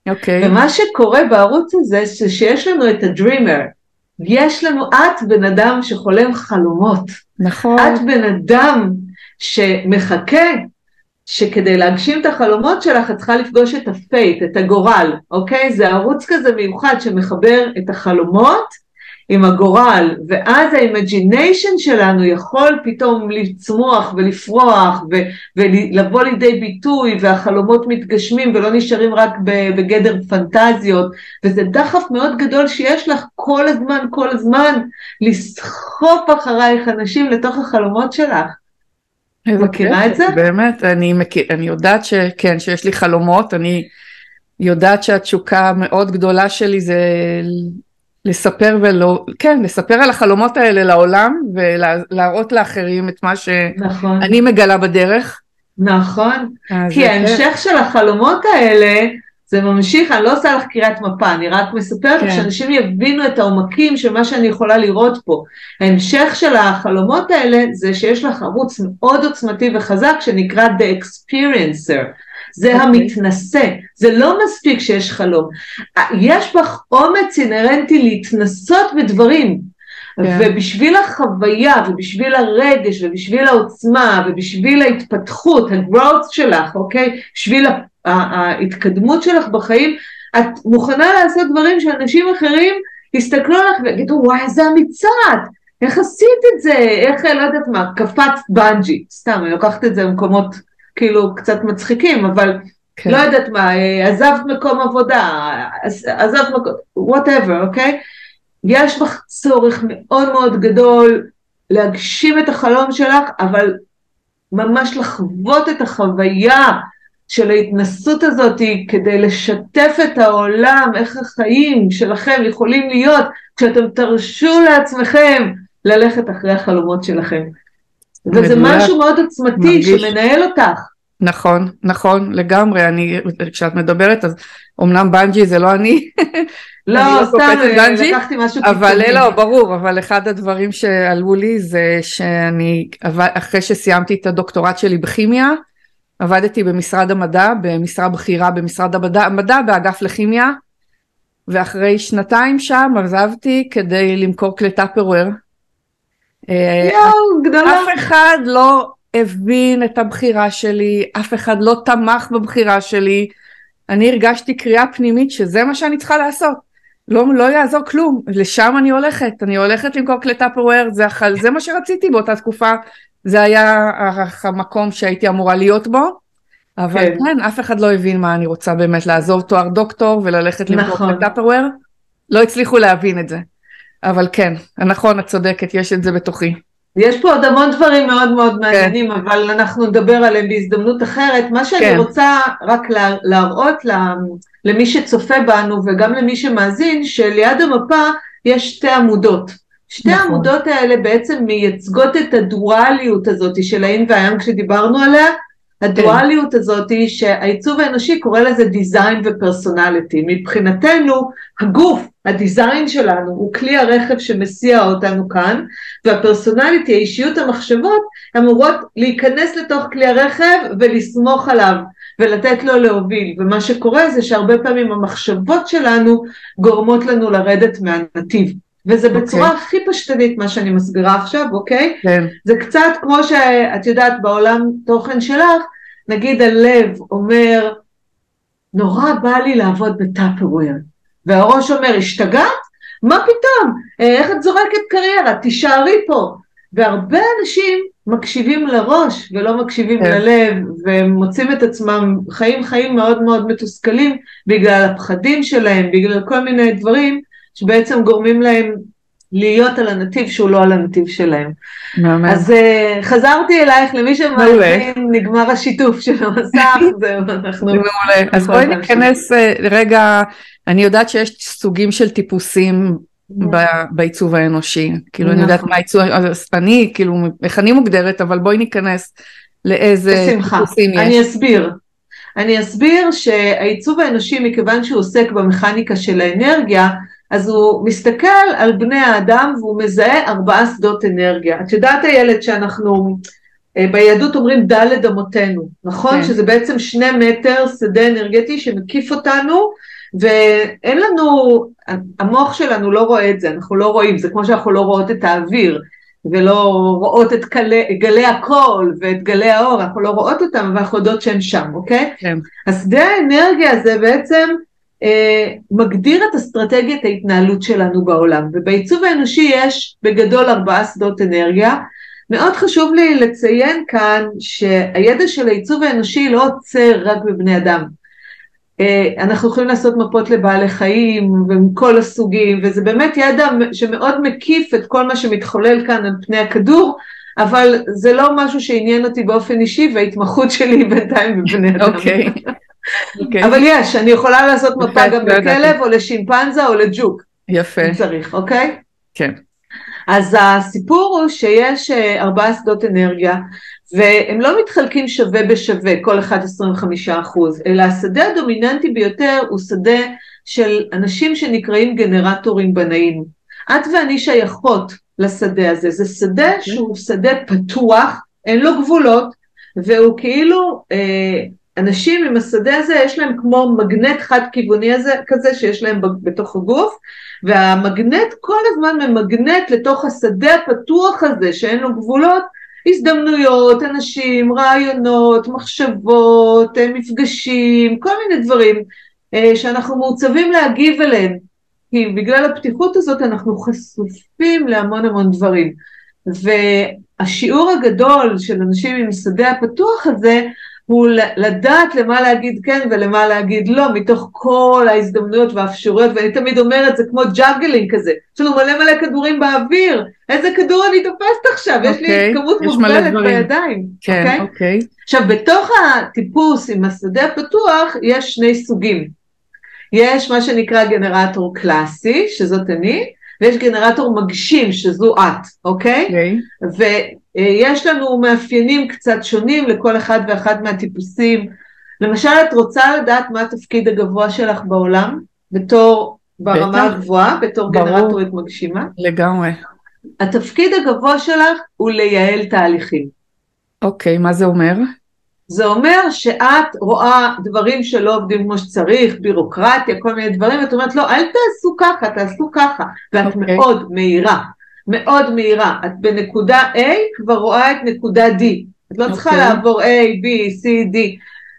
אוקיי. ומה שקורה בערוץ הזה, זה שיש לנו את הדרימר. יש לנו, את בן אדם שחולם חלומות. נכון. את בן אדם שמחכה שכדי להגשים את החלומות שלך את צריכה לפגוש את הפייט, את הגורל, אוקיי? זה ערוץ כזה מיוחד שמחבר את החלומות עם הגורל, ואז ה imagination שלנו יכול פתאום לצמוח ולפרוח ו- ולבוא לידי ביטוי, והחלומות מתגשמים ולא נשארים רק בגדר פנטזיות, וזה דחף מאוד גדול שיש לך כל הזמן, כל הזמן, לסחוף אחרייך אנשים לתוך החלומות שלך. מכירה את זה? באמת, אני, מכיר, אני יודעת שכן, שיש לי חלומות, אני יודעת שהתשוקה המאוד גדולה שלי זה לספר ולא, כן, לספר על החלומות האלה לעולם ולהראות לאחרים את מה שאני נכון. מגלה בדרך. נכון, כי ההמשך של החלומות האלה זה ממשיך, אני לא עושה לך קריאת מפה, אני רק מספרת כן. שאנשים יבינו את העומקים של מה שאני יכולה לראות פה. ההמשך של החלומות האלה זה שיש לך ערוץ מאוד עוצמתי וחזק שנקרא The Experiencer. זה okay. אוקיי. המתנשא, זה לא מספיק שיש חלום. יש בך אומץ אינהרנטי להתנסות בדברים, yeah. כן. ובשביל החוויה, ובשביל הרגש, ובשביל העוצמה, ובשביל ההתפתחות, ה-growth שלך, אוקיי? בשביל ההתקדמות שלך בחיים, את מוכנה לעשות דברים שאנשים אחרים יסתכלו עליך ויגידו, וואי, איזה אמיצה את, איך עשית את זה, איך, לא יודעת מה, קפצת בנג'י, סתם, אני לוקחת את זה למקומות כאילו קצת מצחיקים, אבל כן. לא יודעת מה, עזבת מקום עבודה, עזבת מקום, וואטאבר, אוקיי? יש בך צורך מאוד מאוד גדול להגשים את החלום שלך, אבל ממש לחוות את החוויה של ההתנסות הזאת כדי לשתף את העולם, איך החיים שלכם יכולים להיות כשאתם תרשו לעצמכם ללכת אחרי החלומות שלכם. וזה משהו מאוד עוצמתי מרגיש. שמנהל אותך. נכון, נכון, לגמרי, אני, כשאת מדברת אז אמנם בנג'י זה לא אני, לא, לא סתם, לקחתי משהו קיצוני. אבל לא, ברור, אבל אחד הדברים שעלו לי זה שאני, אחרי שסיימתי את הדוקטורט שלי בכימיה, עבדתי במשרד המדע, במשרה בכירה במשרד המדע, המדע באגף לכימיה, ואחרי שנתיים שם עזבתי כדי למכור כלי טאפרוור. אה, יואו, גדולה. אף אחד לא הבין את הבחירה שלי, אף אחד לא תמך בבחירה שלי. אני הרגשתי קריאה פנימית שזה מה שאני צריכה לעשות. לא, לא יעזור כלום, לשם אני הולכת, אני הולכת למכור כלי טאפרוור, זה, זה מה שרציתי באותה תקופה. זה היה המקום שהייתי אמורה להיות בו, אבל כן. כן, אף אחד לא הבין מה אני רוצה באמת, לעזוב תואר דוקטור וללכת למכור נכון. לטאפרוור, לא הצליחו להבין את זה. אבל כן, נכון, את צודקת, יש את זה בתוכי. יש פה עוד המון דברים מאוד מאוד כן. מעניינים. אבל אנחנו נדבר עליהם בהזדמנות אחרת. מה שאני כן. רוצה רק לה, להראות למי שצופה בנו וגם למי שמאזין, שליד המפה יש שתי עמודות. שתי נכון. העמודות האלה בעצם מייצגות את הדואליות הזאת של האין והים כשדיברנו עליה, הדואליות הזאת שהעיצוב האנושי קורא לזה דיזיין ופרסונליטי. מבחינתנו הגוף, הדיזיין שלנו הוא כלי הרכב שמסיע אותנו כאן, והפרסונליטי, האישיות המחשבות, אמורות להיכנס לתוך כלי הרכב ולסמוך עליו ולתת לו להוביל. ומה שקורה זה שהרבה פעמים המחשבות שלנו גורמות לנו לרדת מהנתיב. וזה okay. אוקיי. בצורה הכי פשטנית מה שאני מסבירה עכשיו, אוקיי? כן. זה קצת כמו שאת יודעת בעולם תוכן שלך, נגיד הלב אומר נורא בא לי לעבוד בטאפרוויר. והראש אומר, השתגעת? מה פתאום? אה, איך את זורקת קריירה? תישארי פה. והרבה אנשים מקשיבים לראש ולא מקשיבים כן. ללב, והם מוצאים את עצמם חיים חיים מאוד מאוד מתוסכלים בגלל הפחדים שלהם, בגלל כל מיני דברים שבעצם גורמים להם להיות על הנתיב שהוא לא על הנתיב שלהם. מאמן. אז uh, חזרתי אלייך, למי שמאמין, נגמר השיתוף של המסך, זהו, אנחנו... מעולה. אז בואי ניכנס uh, רגע, אני יודעת שיש סוגים של טיפוסים בעיצוב האנושי, כאילו אני יודעת נכון. מה עיצוב, אני, כאילו, איך אני מוגדרת, אבל בואי ניכנס לאיזה טיפוסים יש. אני אסביר. אני אסביר שהעיצוב האנושי, מכיוון שהוא עוסק במכניקה של האנרגיה, אז הוא מסתכל על בני האדם והוא מזהה ארבעה שדות אנרגיה. את יודעת איילת שאנחנו אה, ביהדות אומרים דלת אמותינו, נכון? כן. שזה בעצם שני מטר שדה אנרגטי שמקיף אותנו ואין לנו, המוח שלנו לא רואה את זה, אנחנו לא רואים, זה כמו שאנחנו לא רואות את האוויר ולא רואות את גלי, גלי הקול ואת גלי האור, אנחנו לא רואות אותם ואנחנו יודעות שהם שם, אוקיי? כן. השדה האנרגיה הזה בעצם מגדיר את אסטרטגיית ההתנהלות שלנו בעולם, ובעיצוב האנושי יש בגדול ארבעה שדות אנרגיה. מאוד חשוב לי לציין כאן שהידע של העיצוב האנושי לא עוצר רק בבני אדם. אה, אנחנו יכולים לעשות מפות לבעלי חיים ומכל הסוגים, וזה באמת ידע שמאוד מקיף את כל מה שמתחולל כאן על פני הכדור, אבל זה לא משהו שעניין אותי באופן אישי, וההתמחות שלי בינתיים בבני אדם. אוקיי. Okay. Okay. אבל יש, אני יכולה לעשות מפה גם לכלב או לשימפנזה או לג'וק. יפה. אם צריך, אוקיי? כן. אז הסיפור הוא שיש אה, ארבעה שדות אנרגיה, והם לא מתחלקים שווה בשווה, כל אחד 25 אחוז, אלא השדה הדומיננטי ביותר הוא שדה של אנשים שנקראים גנרטורים בנאים. את ואני שייכות לשדה הזה, זה שדה okay. שהוא שדה פתוח, אין לו גבולות, והוא כאילו אה, אנשים עם השדה הזה יש להם כמו מגנט חד כיווני הזה, כזה שיש להם בתוך הגוף והמגנט כל הזמן ממגנט לתוך השדה הפתוח הזה שאין לו גבולות. הזדמנויות, אנשים, רעיונות, מחשבות, אה, מפגשים, כל מיני דברים אה, שאנחנו מעוצבים להגיב אליהם. כי בגלל הפתיחות הזאת אנחנו חשופים להמון המון דברים. והשיעור הגדול של אנשים עם השדה הפתוח הזה הוא לדעת למה להגיד כן ולמה להגיד לא, מתוך כל ההזדמנויות והאפשרויות, ואני תמיד אומרת, זה כמו juggling כזה, יש לנו מלא מלא כדורים באוויר, איזה כדור אני תופסת עכשיו, okay, יש לי אוקיי, כמות מוגבלת בידיים, כן, אוקיי? Okay? Okay. עכשיו, בתוך הטיפוס עם השדה הפתוח, יש שני סוגים. יש מה שנקרא גנרטור קלאסי, שזאת אני, ויש גנרטור מגשים, שזו את, אוקיי? Okay? Okay. ויש לנו מאפיינים קצת שונים לכל אחד ואחד מהטיפוסים. למשל, את רוצה לדעת מה התפקיד הגבוה שלך בעולם, בתור, ברמה הגבוהה, בתור ברור. גנרטורית מגשימה? לגמרי. התפקיד הגבוה שלך הוא לייעל תהליכים. אוקיי, מה זה אומר? זה אומר שאת רואה דברים שלא עובדים כמו שצריך, בירוקרטיה, כל מיני דברים, ואת אומרת, לא, אל תעשו ככה, תעשו ככה, ואת okay. אוקיי. מאוד מהירה, מאוד מהירה. את בנקודה A כבר רואה את נקודה D. את לא okay. צריכה אוקיי. לעבור A, B, C, D.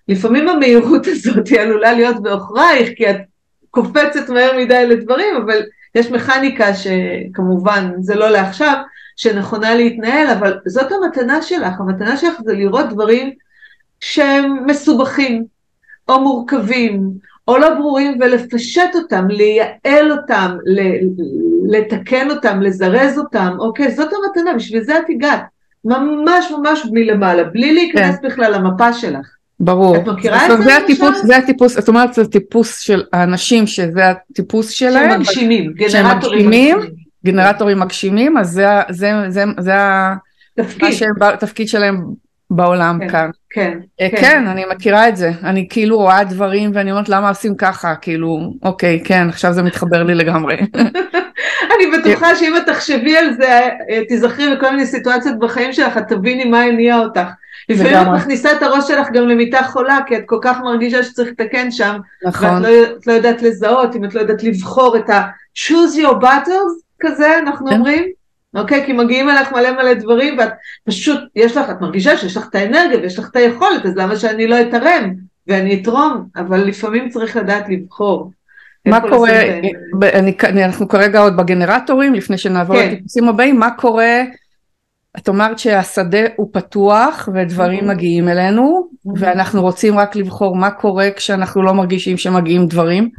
לפעמים המהירות הזאת היא עלולה להיות בעוכרייך, כי את קופצת מהר מדי לדברים, אבל יש מכניקה שכמובן זה לא לעכשיו, שנכונה להתנהל, אבל זאת המתנה שלך, המתנה שלך זה לראות דברים שהם מסובכים, או מורכבים, או לא ברורים, ולפשט אותם, לייעל אותם, לתקן אותם, לזרז אותם, אוקיי, זאת המתנה, בשביל זה את הגעת. ממש ממש מלמעלה, בלי להיכנס כן. בכלל למפה שלך. ברור. את מכירה את זה? זה הטיפוס, זה הטיפוס, זאת אומרת זה טיפוס של האנשים שזה הטיפוס שלהם. שמגשימים, גנרטורים מגשימים. גנרטורים מגשימים, אז זה, זה, זה, זה התפקיד שלהם בעולם כן, כאן. כן, אה, כן. כן, אני מכירה את זה. אני כאילו רואה דברים ואני אומרת למה עושים ככה, כאילו, אוקיי, כן, עכשיו זה מתחבר לי לגמרי. אני בטוחה שאם את תחשבי על זה, אה, תיזכרי בכל מיני סיטואציות בחיים שלך, את תביני מה הניע אותך. לפעמים את מכניסה את הראש שלך גם למיטה חולה, כי את כל כך מרגישה שצריך לתקן שם, נכון. ואת לא, לא יודעת לזהות, אם את לא יודעת לבחור את ה-choose your battles כזה, אנחנו כן. אומרים. אוקיי? כי מגיעים אליך מלא מלא דברים ואת פשוט, יש לך, את מרגישה שיש לך את האנרגיה ויש לך את היכולת, אז למה שאני לא אתרם ואני אתרום, אבל לפעמים צריך לדעת לבחור. מה קורה, אני, אנחנו כרגע עוד בגנרטורים, לפני שנעבור כן. לטיפוסים הבאים, מה קורה, את אומרת שהשדה הוא פתוח ודברים mm-hmm. מגיעים אלינו, mm-hmm. ואנחנו רוצים רק לבחור מה קורה כשאנחנו לא מרגישים שמגיעים דברים.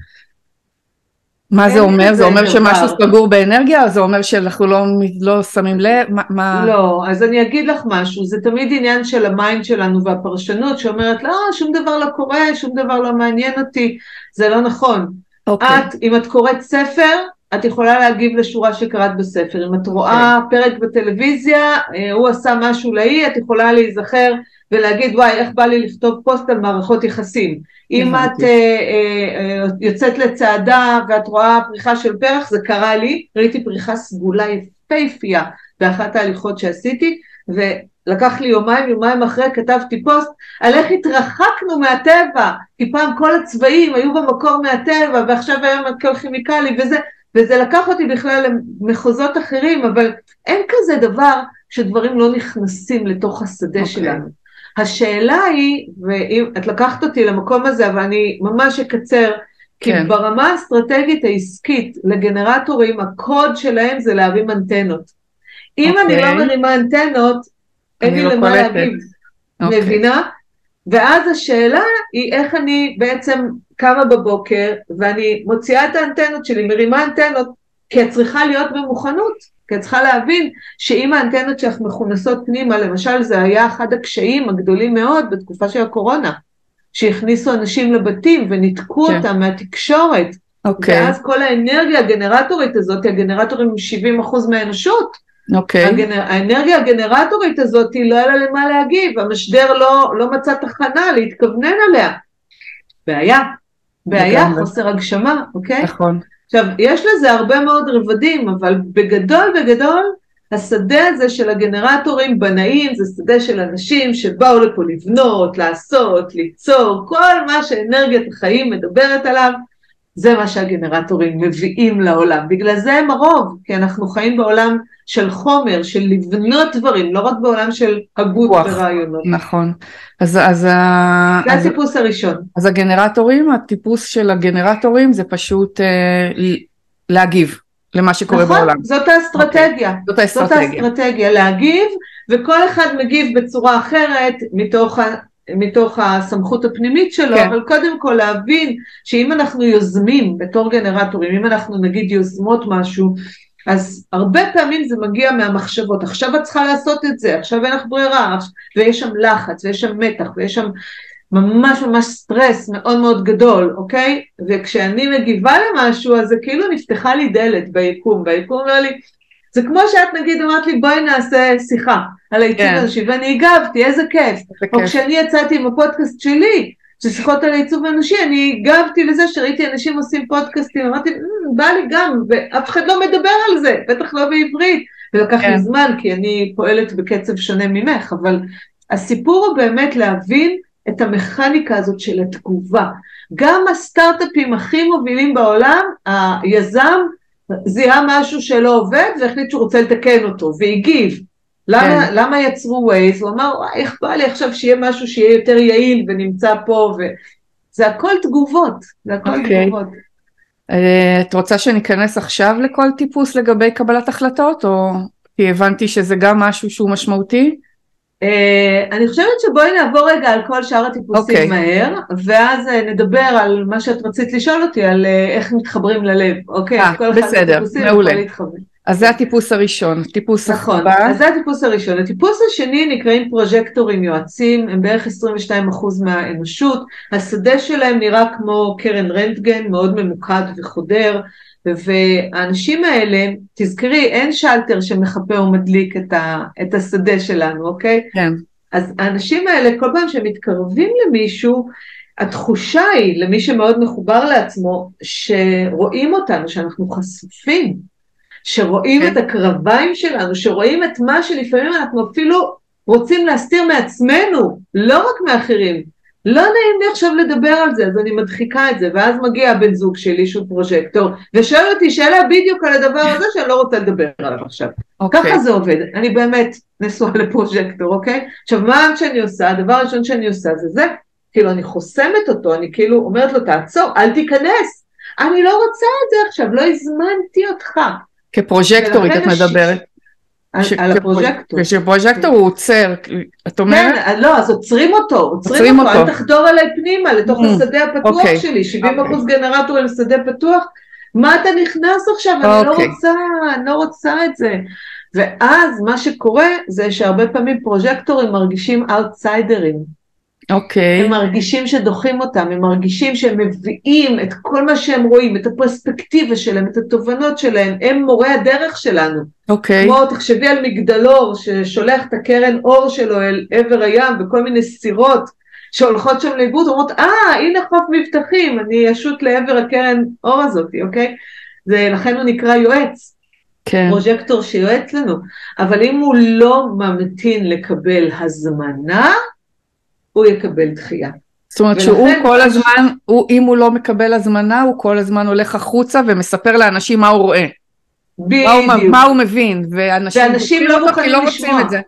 מה זה אומר? זה אומר שמשהו סגור באנרגיה או זה אומר שאנחנו לא, לא שמים לב? מה... לא, אז אני אגיד לך משהו, זה תמיד עניין של ה mind שלנו והפרשנות שאומרת לא, שום דבר לא קורה, שום דבר לא מעניין אותי, זה לא נכון. Okay. אוקיי. את, אם את קוראת ספר, את יכולה להגיב לשורה שקראת בספר. אם את רואה okay. אוקיי. פרק בטלוויזיה, אה, הוא עשה משהו לאי, את יכולה להיזכר ולהגיד וואי איך בא לי לכתוב פוסט על מערכות יחסים. אם את uh, uh, יוצאת לצעדה ואת רואה פריחה של פרח, זה קרה לי, ראיתי פריחה סגולה יפהפייה באחת ההליכות שעשיתי, ולקח לי יומיים, יומיים אחרי כתבתי פוסט על איך התרחקנו מהטבע, כי פעם כל הצבעים היו במקור מהטבע ועכשיו היום הכל כימיקלי וזה, וזה לקח אותי בכלל למחוזות אחרים, אבל אין כזה דבר שדברים לא נכנסים לתוך השדה okay. אוקיי. שלנו. השאלה היא, ואת לקחת אותי למקום הזה, אבל אני ממש אקצר, כי כן. ברמה האסטרטגית העסקית לגנרטורים, הקוד שלהם זה להרים אנטנות. אם אוקיי. אני לא מרימה אנטנות, אין לי לא למה להגיב. אוקיי. מבינה? ואז השאלה היא איך אני בעצם קמה בבוקר ואני מוציאה את האנטנות שלי, מרימה אנטנות, כי את צריכה להיות במוכנות. כי את צריכה להבין שאם האנטנות שלך מכונסות פנימה, למשל זה היה אחד הקשיים הגדולים מאוד בתקופה של הקורונה, שהכניסו אנשים לבתים וניתקו כן. אותם מהתקשורת, אוקיי. ואז כל האנרגיה הגנרטורית הזאת, הגנרטורים הם 70% מהאנושות, אוקיי. הגנר... האנרגיה הגנרטורית הזאת לא היה לה למה להגיב, המשדר לא, לא מצא תחנה להתכוונן עליה. בעיה, בעיה, חוסר הגשמה, אוקיי? נכון. עכשיו, יש לזה הרבה מאוד רבדים, אבל בגדול בגדול, השדה הזה של הגנרטורים בנאים זה שדה של אנשים שבאו לפה לבנות, לעשות, ליצור, כל מה שאנרגיית החיים מדברת עליו, זה מה שהגנרטורים מביאים לעולם. בגלל זה הם הרוב, כי אנחנו חיים בעולם של חומר, של לבנות דברים, לא רק בעולם של הגות ורעיונות. נכון. אז, אז, זה אז, הטיפוס הראשון. אז הגנרטורים, הטיפוס של הגנרטורים זה פשוט אה, להגיב למה שקורה נכון, בעולם. זאת האסטרטגיה. Okay. זאת האסטרטגיה. זאת האסטרטגיה, להגיב, וכל אחד מגיב בצורה אחרת מתוך. מתוך הסמכות הפנימית שלו, כן. אבל קודם כל להבין שאם אנחנו יוזמים בתור גנרטורים, אם אנחנו נגיד יוזמות משהו, אז הרבה פעמים זה מגיע מהמחשבות, עכשיו את צריכה לעשות את זה, עכשיו אין לך ברירה, ויש שם לחץ, ויש שם מתח, ויש שם ממש ממש סטרס מאוד מאוד גדול, אוקיי? וכשאני מגיבה למשהו, אז זה כאילו נפתחה לי דלת ביקום, והיקום אומר לי, זה כמו שאת נגיד אמרת לי בואי נעשה שיחה על העיצוב כן. האנושי, ואני הגבתי, איזה כיף. או כשאני יצאתי עם הפודקאסט שלי, של שיחות על העיצוב האנושי, אני הגבתי לזה שראיתי אנשים עושים פודקאסטים, אמרתי, אמ, בא לי גם, ואף אחד לא מדבר על זה, בטח לא בעברית. ולקח כן. לי זמן, כי אני פועלת בקצב שונה ממך, אבל הסיפור הוא באמת להבין את המכניקה הזאת של התגובה. גם הסטארט-אפים הכי מובילים בעולם, היזם זיהה משהו שלא עובד והחליט שהוא רוצה לתקן אותו, והגיב. למה, כן. למה יצרו ווייז? הוא אמר, איך בא לי עכשיו שיהיה משהו שיהיה יותר יעיל ונמצא פה, וזה הכל תגובות, זה הכל okay. אוקיי. תגובות. Uh, את רוצה שניכנס עכשיו לכל טיפוס לגבי קבלת החלטות, או כי הבנתי שזה גם משהו שהוא משמעותי? Uh, אני חושבת שבואי נעבור רגע על כל שאר הטיפוסים okay. אוקיי. מהר, ואז uh, נדבר על מה שאת רצית לשאול אותי, על uh, איך מתחברים ללב, אוקיי? 아, בסדר, מעולה. אז זה הטיפוס הראשון, טיפוס נכון, הבא. אז זה הטיפוס הראשון. הטיפוס השני נקראים פרוג'קטורים יועצים, הם בערך 22% מהאנושות, השדה שלהם נראה כמו קרן רנטגן, מאוד ממוקד וחודר, והאנשים האלה, תזכרי, אין שלטר שמחפה ומדליק את, ה, את השדה שלנו, אוקיי? כן. אז האנשים האלה, כל פעם שהם מתקרבים למישהו, התחושה היא, למי שמאוד מחובר לעצמו, שרואים אותנו, שאנחנו חשופים. שרואים כן. את הקרביים שלנו, שרואים את מה שלפעמים אנחנו אפילו רוצים להסתיר מעצמנו, לא רק מאחרים. לא נעים לי עכשיו לדבר על זה, אז אני מדחיקה את זה, ואז מגיע הבן זוג שלי שהוא פרוג'קטור, ושואל אותי שאלה בדיוק על הדבר הזה שאני לא רוצה לדבר עליו עכשיו. Okay. אוקיי. ככה זה עובד, אני באמת נשואה לפרוג'קטור, אוקיי? עכשיו, מה שאני עושה, הדבר הראשון שאני עושה זה זה, כאילו אני חוסמת אותו, אני כאילו אומרת לו תעצור, אל תיכנס, אני לא רוצה את זה עכשיו, לא הזמנתי אותך. כפרוז'קטורית את מדברת. על, ש- על הפרוז'קטור. כשפרוז'קטור הוא עוצר, את אומרת? כן, לא, אז עוצרים אותו, עוצרים אותו. אל תחדור אליי פנימה, לתוך Mm, השדה הפתוח אוקיי. שלי, 70 אוקיי. אחוז גנרטורים שדה פתוח, מה אתה נכנס עכשיו, אני לא אוקיי. רוצה, אני לא רוצה את זה. ואז מה שקורה זה שהרבה פעמים פרוז'קטורים מרגישים אאוטסיידרים. אוקיי, הם מרגישים שדוחים אותם, הם מרגישים שהם מביאים את כל מה שהם רואים, את הפרספקטיבה שלהם, את התובנות שלהם, הם מורי הדרך שלנו. אוקיי, כמו תחשבי על מגדלור ששולח את הקרן אור שלו אל עבר הים וכל מיני סירות שהולכות שם לאיבוד, אומרות אה הנה חוף מבטחים, אני אשוט לעבר הקרן אור הזאת, אוקיי? זה, לכן הוא נקרא יועץ, כן, פרוז'קטור שיועץ לנו, אבל אם הוא לא ממתין לקבל הזמנה, הוא יקבל דחייה. זאת אומרת שהוא ולכן- כל הזמן, הוא- אם הוא לא מקבל הזמנה, הוא כל הזמן הולך החוצה ומספר לאנשים מה הוא רואה, מה הוא- בדיוק, מה הוא מבין, ואנשים ואנשים לא כי מוכנים לא לשמוע. את זה.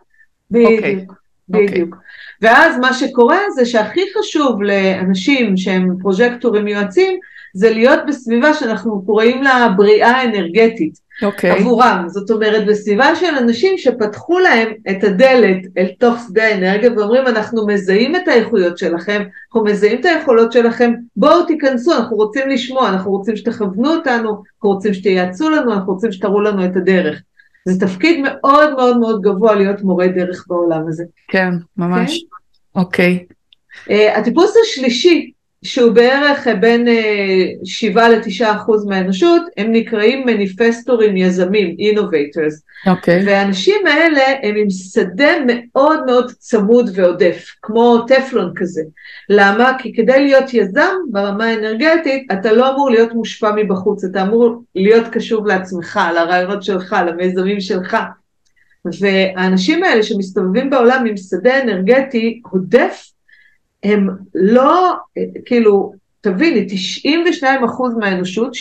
אוקיי. בדיוק, בדיוק. ואז מה שקורה זה שהכי חשוב לאנשים שהם פרוז'קטורים יועצים, זה להיות בסביבה שאנחנו קוראים לה בריאה אנרגטית אוקיי, עבורם. זאת אומרת, בסביבה של אנשים שפתחו להם את הדלת אל תוך שדה האנרגיה ואומרים, אנחנו מזהים את האיכויות שלכם, אנחנו מזהים את היכולות שלכם, בואו תיכנסו, אנחנו רוצים לשמוע, אנחנו רוצים שתכוונו אותנו, אנחנו רוצים שתייעצו לנו, אנחנו רוצים שתראו לנו את הדרך. זה תפקיד מאוד מאוד מאוד גבוה להיות מורה דרך בעולם הזה. כן, ממש, אוקיי, Uh, הטיפוס השלישי, שהוא בערך בין uh, 7 ל-9 אחוז מהאנושות, הם נקראים מניפסטורים יזמים, innovators, אוקיי, והאנשים האלה הם עם שדה מאוד מאוד צמוד ועודף, כמו טפלון כזה. למה? כי כדי להיות יזם ברמה האנרגטית, אתה לא אמור להיות מושפע מבחוץ, אתה אמור להיות קשוב לעצמך, לרעיונות שלך, למיזמים שלך. והאנשים האלה שמסתובבים בעולם עם שדה אנרגטי עודף, הם לא, כאילו, תביני, 92% מהאנושות, 70%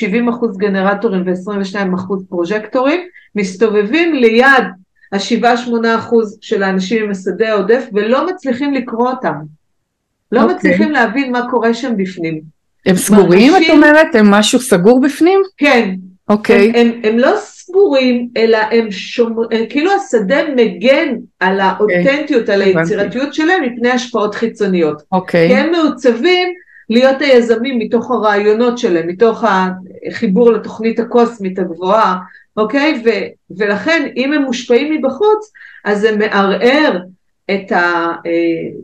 גנרטורים ו-22% פרוז'קטורים, מסתובבים ליד ה-7-8% של האנשים עם השדה העודף ולא מצליחים לקרוא אותם. לא אוקיי. מצליחים להבין מה קורה שם בפנים. הם סגורים את מרגישים- אומרת? הם משהו סגור בפנים? כן, אוקיי, הם, הם, הם לא סגורים, אלא הם שומרים, כאילו השדה מגן על האותנטיות, על הבנתי. היצירתיות שלהם מפני השפעות חיצוניות. כי אוקיי, הם מעוצבים להיות היזמים מתוך הרעיונות שלהם, מתוך החיבור לתוכנית הקוסמית הגבוהה, אוקיי? ו, ולכן אם הם מושפעים מבחוץ, אז זה מערער את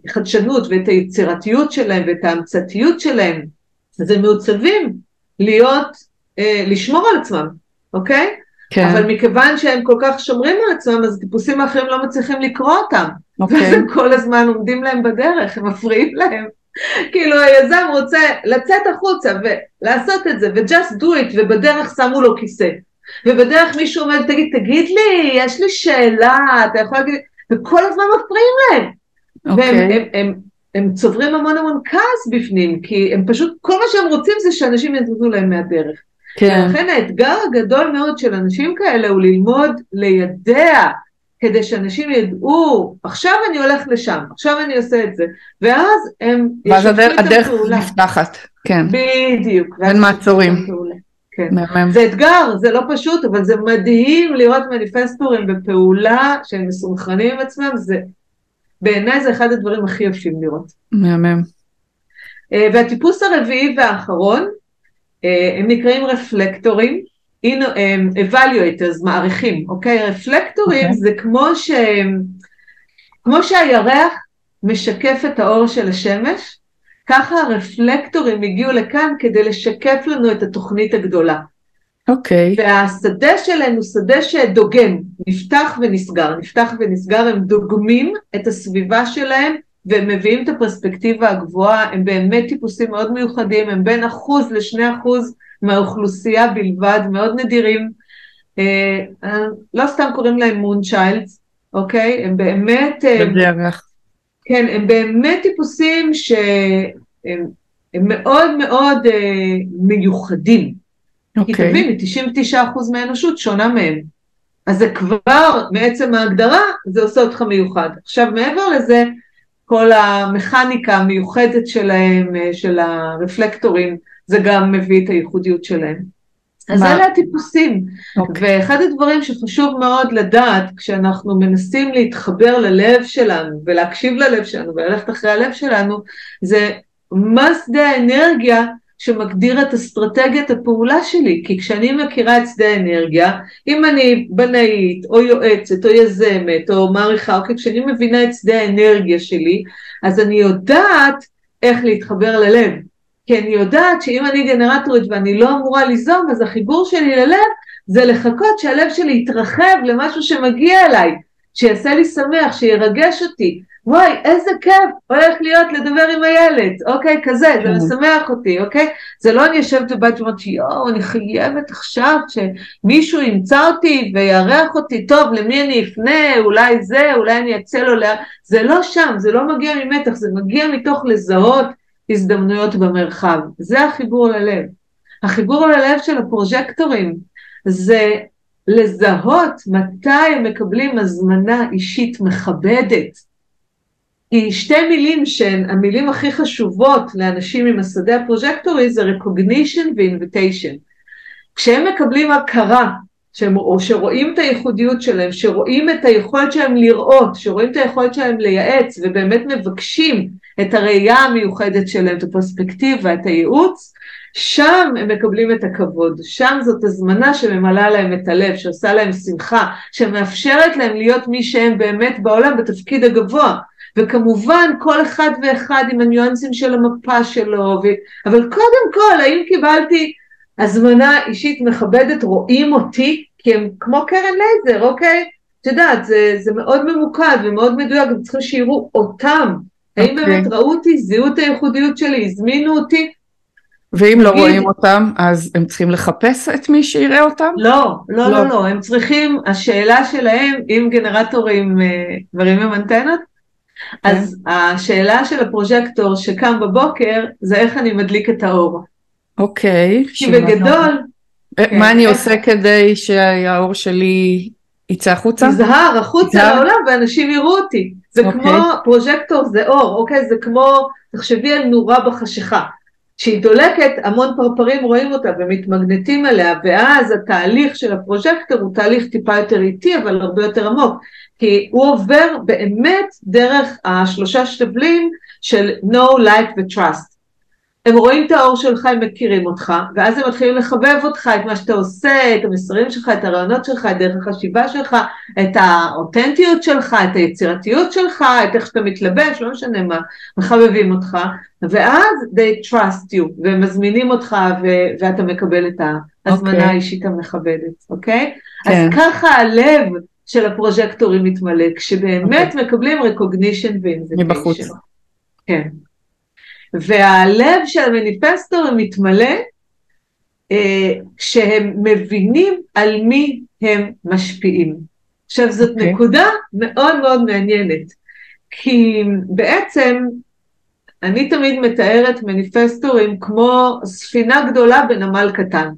החדשנות ואת היצירתיות שלהם ואת ההמצאתיות שלהם. אז הם מעוצבים להיות, אה, לשמור על עצמם, אוקיי? כן, אבל מכיוון שהם כל כך שומרים על עצמם, אז הטיפוסים האחרים לא מצליחים לקרוא אותם. ואז אוקיי, הם כל הזמן עומדים להם בדרך, הם מפריעים להם. כאילו היזם רוצה לצאת החוצה ולעשות את זה, ו-just do it, ובדרך שמו לו כיסא. ובדרך מישהו אומר, תגיד, תגיד לי, יש לי שאלה, אתה יכול להגיד, לי?" וכל הזמן מפריעים להם. והם אוקיי, הם, הם, הם צוברים המון המון כעס בפנים, כי הם פשוט, כל מה שהם רוצים זה שאנשים יזוזו להם מהדרך. כן, ולכן האתגר הגדול מאוד של אנשים כאלה הוא ללמוד לידע, כדי שאנשים ידעו, עכשיו אני הולך לשם, עכשיו אני עושה את זה, ואז הם ואז ישתפו הדרך- איתם הדרך פעולה. נפתחת, כן, בדיוק. ואז אין מעצורים. כן. מהמם, זה אתגר, זה לא פשוט, אבל זה מדהים לראות מניפסטורים בפעולה שהם מסונכרנים עם עצמם, זה, בעיניי זה אחד הדברים הכי יפים לראות. מהמם, אה, והטיפוס הרביעי והאחרון, הם נקראים רפלקטורים, evaluators, מעריכים, אוקיי? רפלקטורים אוקיי. זה כמו ש... כמו שהירח משקף את האור של השמש, ככה הרפלקטורים הגיעו לכאן כדי לשקף לנו את התוכנית הגדולה. אוקיי, והשדה שלהם הוא שדה שדוגם, נפתח ונסגר, נפתח ונסגר, הם דוגמים את הסביבה שלהם והם מביאים את הפרספקטיבה הגבוהה, הם באמת טיפוסים מאוד מיוחדים, הם בין אחוז לשני אחוז מהאוכלוסייה בלבד, מאוד נדירים, אה, אה, לא סתם קוראים להם מון צ'יילדס, אוקיי? הם באמת, אה, בדרך, כן, הם באמת טיפוסים שהם הם מאוד מאוד אה, מיוחדים. כי אוקיי, תביני, 99% מהאנושות שונה מהם. אז זה כבר, מעצם ההגדרה, זה עושה אותך מיוחד. עכשיו, מעבר לזה, כל המכניקה המיוחדת שלהם, אה, של הרפלקטורים, זה גם מביא את הייחודיות שלהם. אז אלה הטיפוסים, okay. אוקיי. ואחד הדברים שחשוב מאוד לדעת כשאנחנו מנסים להתחבר ללב שלנו ולהקשיב ללב שלנו וללכת אחרי הלב שלנו, זה מה שדה האנרגיה שמגדיר את אסטרטגיית הפעולה שלי, כי כשאני מכירה את שדה האנרגיה, אם אני בנאית או יועצת או יזמת או מעריכה, אוקיי, כשאני מבינה את שדה האנרגיה שלי, אז אני יודעת איך להתחבר ללב. כי אני יודעת שאם אני גנרטורית ואני לא אמורה ליזום, אז החיבור שלי ללב זה לחכות שהלב שלי יתרחב למשהו שמגיע אליי, שיעשה לי שמח, שירגש אותי. וואי, איזה כיף הולך להיות לדבר עם הילד, אוקיי, כזה, זה כן. משמח אותי, אוקיי? זה לא אני יושבת בבית ואומרת יואו, אני חייבת עכשיו שמישהו ימצא אותי ויארח אותי, טוב, למי אני אפנה, אולי זה, אולי אני אצא לו, זה לא שם, זה לא מגיע ממתח, זה מגיע מתוך לזהות הזדמנויות במרחב. זה החיבור ללב. החיבור ללב של הפרוז'קטורים זה לזהות מתי הם מקבלים הזמנה אישית מכבדת. כי שתי מילים שהן המילים הכי חשובות לאנשים עם השדה הפרוז'קטורי זה recognition ו-invitation. כשהם מקבלים הכרה, שהם, או שרואים את הייחודיות שלהם, שרואים את היכולת שלהם לראות, שרואים את היכולת שלהם לייעץ ובאמת מבקשים את הראייה המיוחדת שלהם, את הפרספקטיבה, את הייעוץ, שם הם מקבלים את הכבוד, שם זאת הזמנה שממלאה להם את הלב, שעושה להם שמחה, שמאפשרת להם להיות מי שהם באמת בעולם בתפקיד הגבוה. וכמובן כל אחד ואחד עם הניואנסים של המפה שלו, ו... אבל קודם כל, האם קיבלתי הזמנה אישית מכבדת, רואים אותי, כי הם כמו קרן לייזר, אוקיי? את יודעת, זה, זה מאוד ממוקד ומאוד מדויק, הם צריכים שיראו אותם, האם okay. באמת אוקיי. ראו אותי, זיהו את הייחודיות שלי, הזמינו אותי? ואם לא רואים אותם, אז הם צריכים לחפש את מי שיראה אותם? לא, לא, לא, לא, לא, הם צריכים, השאלה שלהם, אם גנרטורים אה, דברים עם אנטנות. אז השאלה של הפרוז'קטור שקם בבוקר, זה איך אני מדליק את האור. אוקיי. כי בגדול... אה, כן, מה אני עושה כדי שהאור שלי יצא החוצה? יזהר החוצה לעולם ואנשים יראו אותי. זה okay. אוקיי. כמו, פרוז'קטור זה אור, אוקיי? זה כמו, תחשבי על נורה בחשיכה. כשהיא דולקת, המון פרפרים רואים אותה ומתמגנטים עליה, ואז התהליך של הפרוז'קטור הוא תהליך טיפה יותר איטי, אבל הרבה יותר עמוק, כי הוא עובר באמת דרך השלושה שתבלים של no, like ו-trust. הם רואים את האור שלך, הם מכירים אותך, ואז הם מתחילים לחבב אותך, את מה שאתה עושה, את המסרים שלך, את הרעיונות שלך, את דרך החשיבה שלך, את האותנטיות שלך, את היצירתיות שלך, את איך שאתה מתלבש, לא משנה מה, מחבבים אותך, ואז they trust you, והם מזמינים אותך, ו- ואתה מקבל את ההזמנה okay. אוקיי. האישית המכבדת, אוקיי? Okay? כן. אז ככה הלב של הפרוז'קטורים מתמלא, כשבאמת okay. אוקיי. מקבלים recognition ו-invitation. מבחוץ. כן. והלב של המניפסטור מתמלא אה, כשהם מבינים על מי הם משפיעים. עכשיו זאת okay. אוקיי. נקודה מאוד מאוד מעניינת, כי בעצם אני תמיד מתארת מניפסטורים כמו ספינה גדולה בנמל קטן.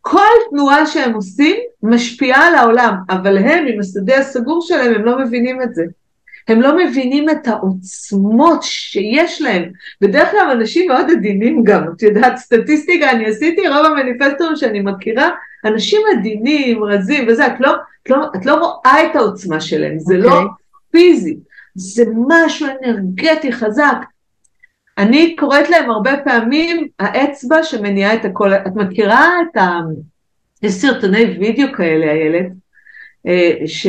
כל תנועה שהם עושים משפיעה על העולם, אבל הם עם השדה הסגור שלהם הם לא מבינים את זה. הם לא מבינים את העוצמות שיש להם. בדרך כלל אנשים מאוד עדינים גם, את יודעת, סטטיסטיקה, אני עשיתי רוב המניפסטורים שאני מכירה, אנשים עדינים, רזים וזה, את לא, את לא, את לא רואה את העוצמה שלהם, זה okay. לא אוקיי. פיזי, זה משהו אנרגטי חזק. אני קוראת להם הרבה פעמים האצבע שמניעה את הכל, את מכירה את ה... יש סרטוני וידאו כאלה, איילת, אה, ש...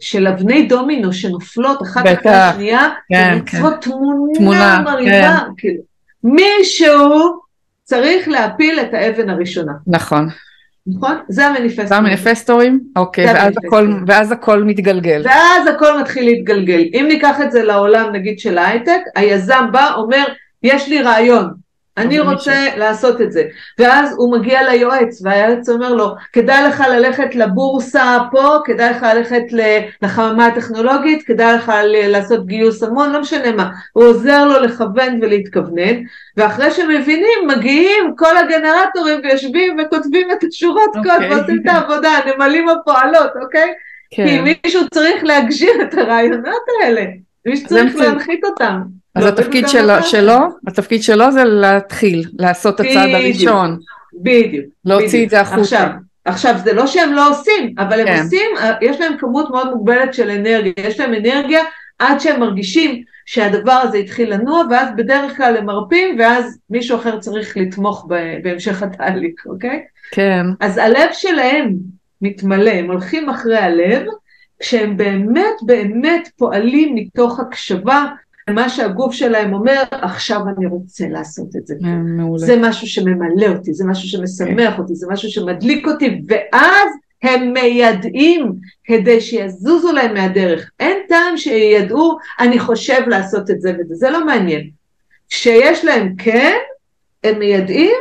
של אבני דומינו שנופלות אחת אחרי השנייה, כן, ויוצרות כן. תמונה, תמונה מרהיבה, כן. כאילו, מישהו צריך להפיל את האבן הראשונה. נכון. נכון? זה המניפסטורים. זה המניפסטורים? אוקיי, ואז הכל, ואז הכל מתגלגל. ואז הכל מתחיל להתגלגל. אם ניקח את זה לעולם נגיד של ההייטק, היזם בא, אומר, יש לי רעיון, אני רוצה מישהו. לעשות את זה. ואז הוא מגיע ליועץ, והיועץ אומר לו, כדאי לך ללכת לבורסה פה, כדאי לך ללכת לחממה הטכנולוגית, כדאי לך לעשות גיוס המון, לא משנה מה. הוא עוזר לו לכוון ולהתכוונן, ואחרי שמבינים, מגיעים כל הגנרטורים ויושבים וכותבים את השורות okay. קוד אוקיי. ועושים את העבודה, הנמלים הפועלות, אוקיי? Okay? כן. כי מישהו צריך להגשיר את הרעיונות האלה. מי שצריך להנחית אותם. אז התפקיד שלו, שלו, התפקיד שלו זה להתחיל, לעשות את הצעד הראשון. בדיוק. להוציא. את זה החוצה. עכשיו, עכשיו זה לא שהם לא עושים, אבל הם כן. עושים, יש להם כמות מאוד מוגבלת של אנרגיה, יש להם אנרגיה עד שהם מרגישים שהדבר הזה התחיל לנוע, ואז בדרך כלל הם מרפים, ואז מישהו אחר צריך לתמוך בהמשך התהליך, אוקיי? כן. אז הלב שלהם מתמלא, הם הולכים אחרי הלב, כשהם באמת באמת פועלים מתוך הקשבה למה שהגוף שלהם אומר, עכשיו אני רוצה לעשות את זה. מעולה. זה משהו שממלא אותי, זה משהו שמשמח אותי, זה משהו שמדליק אותי, ואז הם מיידעים כדי שיזוזו להם מהדרך. אין טעם שידעו, אני חושב לעשות את זה וזה, זה לא מעניין. כשיש להם כן, הם מיידעים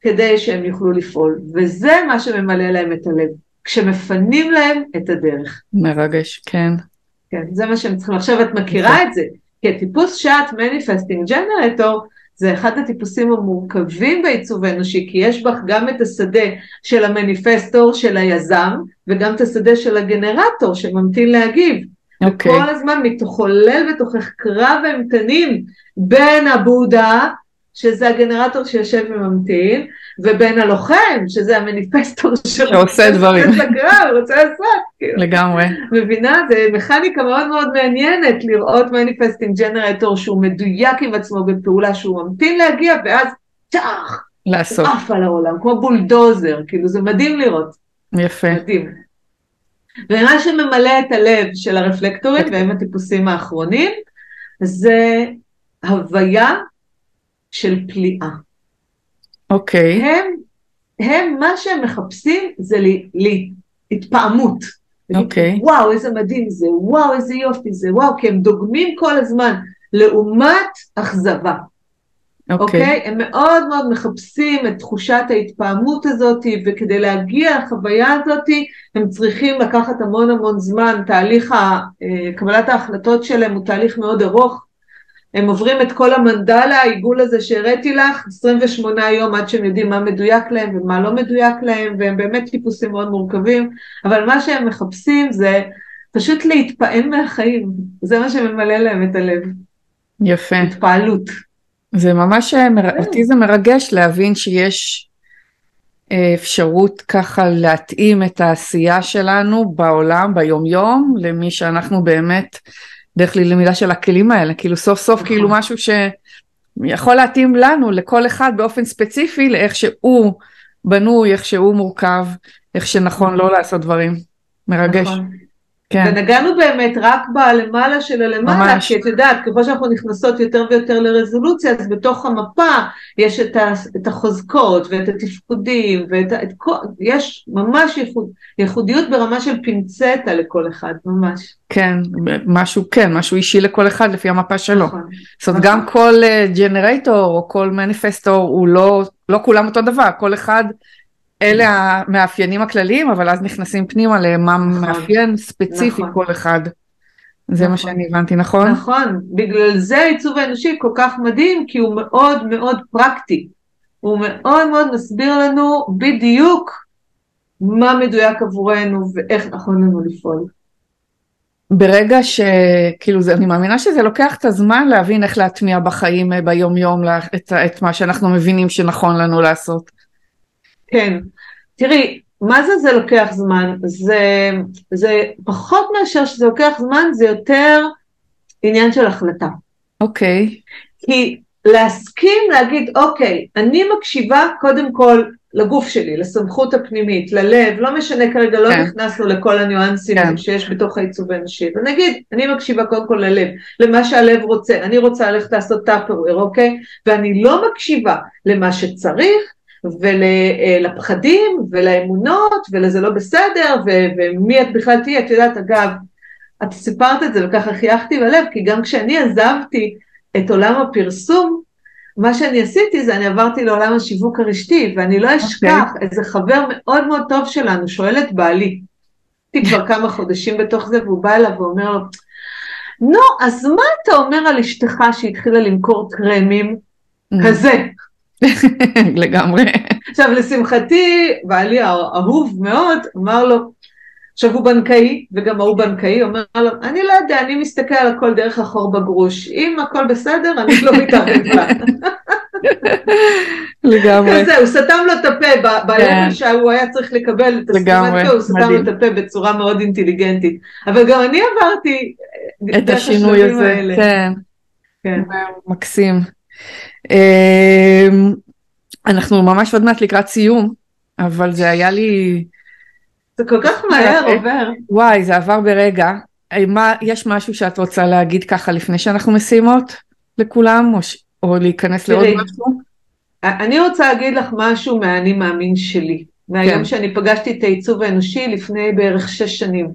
כדי שהם יוכלו לפעול, וזה מה שממלא להם את הלב, כשמפנים להם את הדרך. מרגש, כן. כן, זה מה שהם צריכים. עכשיו את מכירה את זה, כי הטיפוס שאת מניפסטינג ג'נרטור זה אחד הטיפוסים המורכבים בעיצוב האנושי, כי יש בך גם את השדה של המניפסטור של היזם, וגם את השדה של הגנרטור שממתין להגיב. Okay. אוקיי. וכל הזמן מתחולל בתוכך קרב אימתנים בין הבודה שזה הגנרטור שיושב וממתין, ובין הלוחם, שזה המניפסטור שעושה דברים. לקרב, רוצה לעשות. כאילו. לגמרי. מבינה? זה מכניקה מאוד מאוד מעניינת לראות manifesting generator שהוא מדויק עם עצמו בפעולה, שהוא ממתין להגיב, ואז צ'אח! לעשות. עף על העולם, כמו בולדוזר, כאילו זה מדהים לראות. יפה. מדהים. ומה שממלא את הלב של הרפלקטורים, והם הטיפוסים האחרונים, זה הוויה של פליאה. אוקיי. Okay. הם, הם, מה שהם מחפשים זה להתפעמות. אוקיי. Okay. וואו, איזה מדהים זה, וואו, איזה יופי זה, וואו, כי הם דוגמים כל הזמן, לעומת אכזבה. אוקיי? Okay. Okay? הם מאוד מאוד מחפשים את תחושת ההתפעמות הזאת, וכדי להגיע לחוויה הזאת, הם צריכים לקחת המון המון זמן, תהליך אה, קבלת ההחלטות שלהם הוא תהליך מאוד ארוך, הם עוברים את כל המנדלה, העיגול הזה שהראיתי לך, 28 יום עד שהם יודעים מה מדויק להם ומה לא מדויק להם, והם באמת טיפוסים מאוד מורכבים, אבל מה שהם מחפשים זה פשוט להתפעם מהחיים, זה מה שממלא להם את הלב. יפה. התפעלות. זה ממש, אה, מר... אותי זה מרגש להבין שיש אה, אפשרות ככה להתאים את העשייה שלנו בעולם, ביומיום, למי שאנחנו באמת דרך למידה של הכלים האלה, כאילו סוף סוף נכון. כאילו משהו שיכול להתאים לנו, לכל אחד באופן ספציפי, לאיך שהוא בנוי, איך שהוא מורכב, איך שנכון לא לעשות דברים. מרגש. נכון. כן. ונגענו באמת רק בלמעלה של הלמעלה, ממש. כי את יודעת, ככל שאנחנו נכנסות יותר ויותר לרזולוציה, אז בתוך המפה יש את, ה, את החוזקות ואת התפקודים, ואת את יש ממש ייחוד, ייחודיות ברמה של פינצטה לכל אחד, ממש. כן, משהו, כן, משהו אישי לכל אחד לפי המפה שלו. נכון. זאת אומרת, נכון. גם כל ג'נרטור uh, או כל מניפסטור הוא לא, לא כולם אותו דבר, כל אחד אלה המאפיינים הכלליים, אבל אז נכנסים פנימה למה נכון, מאפיין ספציפי נכון. כל אחד. זה נכון. מה שאני הבנתי, נכון? נכון, בגלל זה העיצוב האנושי כל כך מדהים, כי הוא מאוד מאוד פרקטי. הוא מאוד מאוד מסביר לנו בדיוק מה מדויק עבורנו ואיך נכון לנו לפעול. ברגע שכאילו זה, אני מאמינה שזה לוקח את הזמן להבין איך להטמיע בחיים אה, ביום יום את, את מה שאנחנו מבינים שנכון לנו לעשות. כן, תראי, מה זה זה לוקח זמן? זה, זה פחות מאשר שזה לוקח זמן, זה יותר עניין של החלטה. אוקיי. Okay. כי להסכים להגיד, אוקיי, אני מקשיבה קודם כל לגוף שלי, לסמכות הפנימית, ללב, לא משנה כרגע, לא כן. נכנסנו לכל הניואנסים כן. שיש בתוך העיצוב האנושי, ונגיד, אני מקשיבה קודם כל ללב, למה שהלב רוצה, אני רוצה ללכת לעשות טאפרוור, אוקיי? ואני לא מקשיבה למה שצריך, ולפחדים ולאמונות ולזה לא בסדר ומי את בכלל תהיי, את יודעת אגב, את סיפרת את זה וככה חייכתי בלב כי גם כשאני עזבתי את עולם הפרסום מה שאני עשיתי זה אני עברתי לעולם השיווק הרשתי ואני לא אשכח okay. אוקיי. איזה חבר מאוד מאוד טוב שלנו שואל את בעלי, הייתי כבר כמה חודשים בתוך זה והוא בא אליו ואומר לו נו אז מה אתה אומר על אשתך שהתחילה למכור קרמים mm. כזה לגמרי. עכשיו לשמחתי, בעלי האהוב מאוד, אמר לו, עכשיו הוא בנקאי, וגם ההוא בנקאי, אומר לו, אני לא יודע, אני מסתכל על הכל דרך החור בגרוש, אם הכל בסדר, אני לא מתערב לה. לגמרי. כזה, הוא סתם לו את הפה, ביום שהוא היה צריך לקבל את הסטימת הוא סתם לו את הפה בצורה מאוד אינטליגנטית. אבל גם אני עברתי את השינוי הזה. כן. כן. מקסים. אמ, אנחנו ממש עוד מעט לקראת סיום, אבל זה היה לי... זה כל כך מהר עובר. וואי, זה עבר ברגע. מה, יש משהו שאת רוצה להגיד ככה לפני שאנחנו מסיימות לכולם, או, ש... או להיכנס לעוד משהו? אני רוצה להגיד לך משהו מהאני מאמין שלי. מהיום כן. שאני פגשתי את העיצוב האנושי לפני בערך שש שנים.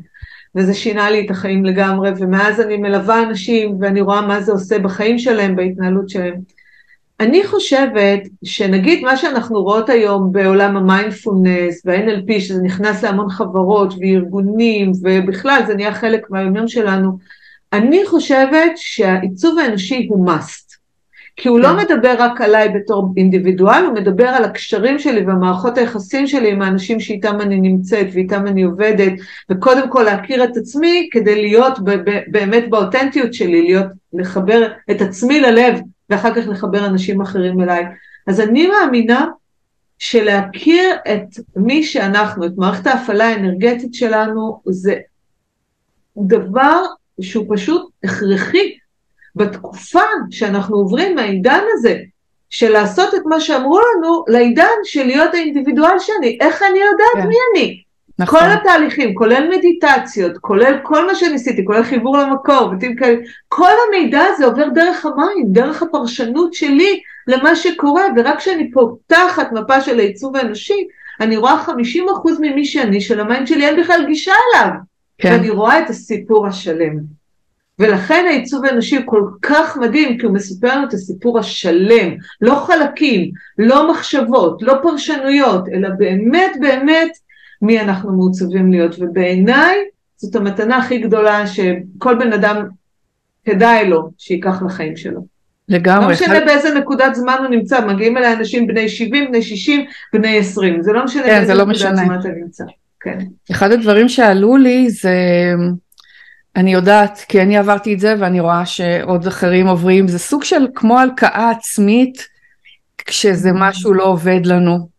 וזה שינה לי את החיים לגמרי, ומאז אני מלווה אנשים ואני רואה מה זה עושה בחיים שלהם, בהתנהלות שלהם. אני חושבת שנגיד מה שאנחנו רואות היום בעולם המיינדפולנס וה-NLP, שזה נכנס להמון חברות וארגונים, ובכלל זה נהיה חלק מהיומיום שלנו, אני חושבת שהעיצוב האנושי הוא must. כי הוא לא כן. מדבר רק עליי בתור אינדיבידואל, הוא מדבר על הקשרים שלי והמערכות היחסים שלי עם האנשים שאיתם אני נמצאת ואיתם אני עובדת, וקודם כל להכיר את עצמי כדי להיות באמת באותנטיות שלי, להיות, לחבר את עצמי ללב ואחר כך לחבר אנשים אחרים אליי. אז אני מאמינה שלהכיר את מי שאנחנו, את מערכת ההפעלה האנרגטית שלנו, זה דבר שהוא פשוט הכרחי בתקופה שאנחנו עוברים מהעידן הזה, של לעשות את מה שאמרו לנו, לעידן של להיות האינדיבידואל שאני, איך אני יודעת כן. מי אני? נכון. כל התהליכים, כולל מדיטציות, כולל כל מה שניסיתי, כולל חיבור למקור, ותים כאלה, כל המידע הזה עובר דרך המים, דרך הפרשנות שלי למה שקורה, ורק כשאני פותחת מפה של העיצוב האנושי, אני רואה 50% ממי שאני, של המים שלי אין בכלל גישה אליו. כן. ואני רואה את הסיפור השלם. ולכן העיצוב האנושי הוא כל כך מדהים, כי הוא מספר לנו את הסיפור השלם, לא חלקים, לא מחשבות, לא פרשנויות, אלא באמת באמת מי אנחנו מעוצבים להיות. ובעיניי זאת המתנה הכי גדולה שכל בן אדם כדאי לו שייקח לחיים שלו. לגמרי. לא משנה באיזה נקודת זמן הוא נמצא, מגיעים אליי אנשים בני 70, בני 60, בני 20, זה לא משנה כן, באיזה לא נקודת משנה. זמן אתה נמצא. כן. אחד הדברים שעלו לי זה אני יודעת, כי אני עברתי את זה ואני רואה שעוד אחרים עוברים, זה סוג של כמו הלקאה עצמית כשזה mm-hmm. משהו לא עובד לנו.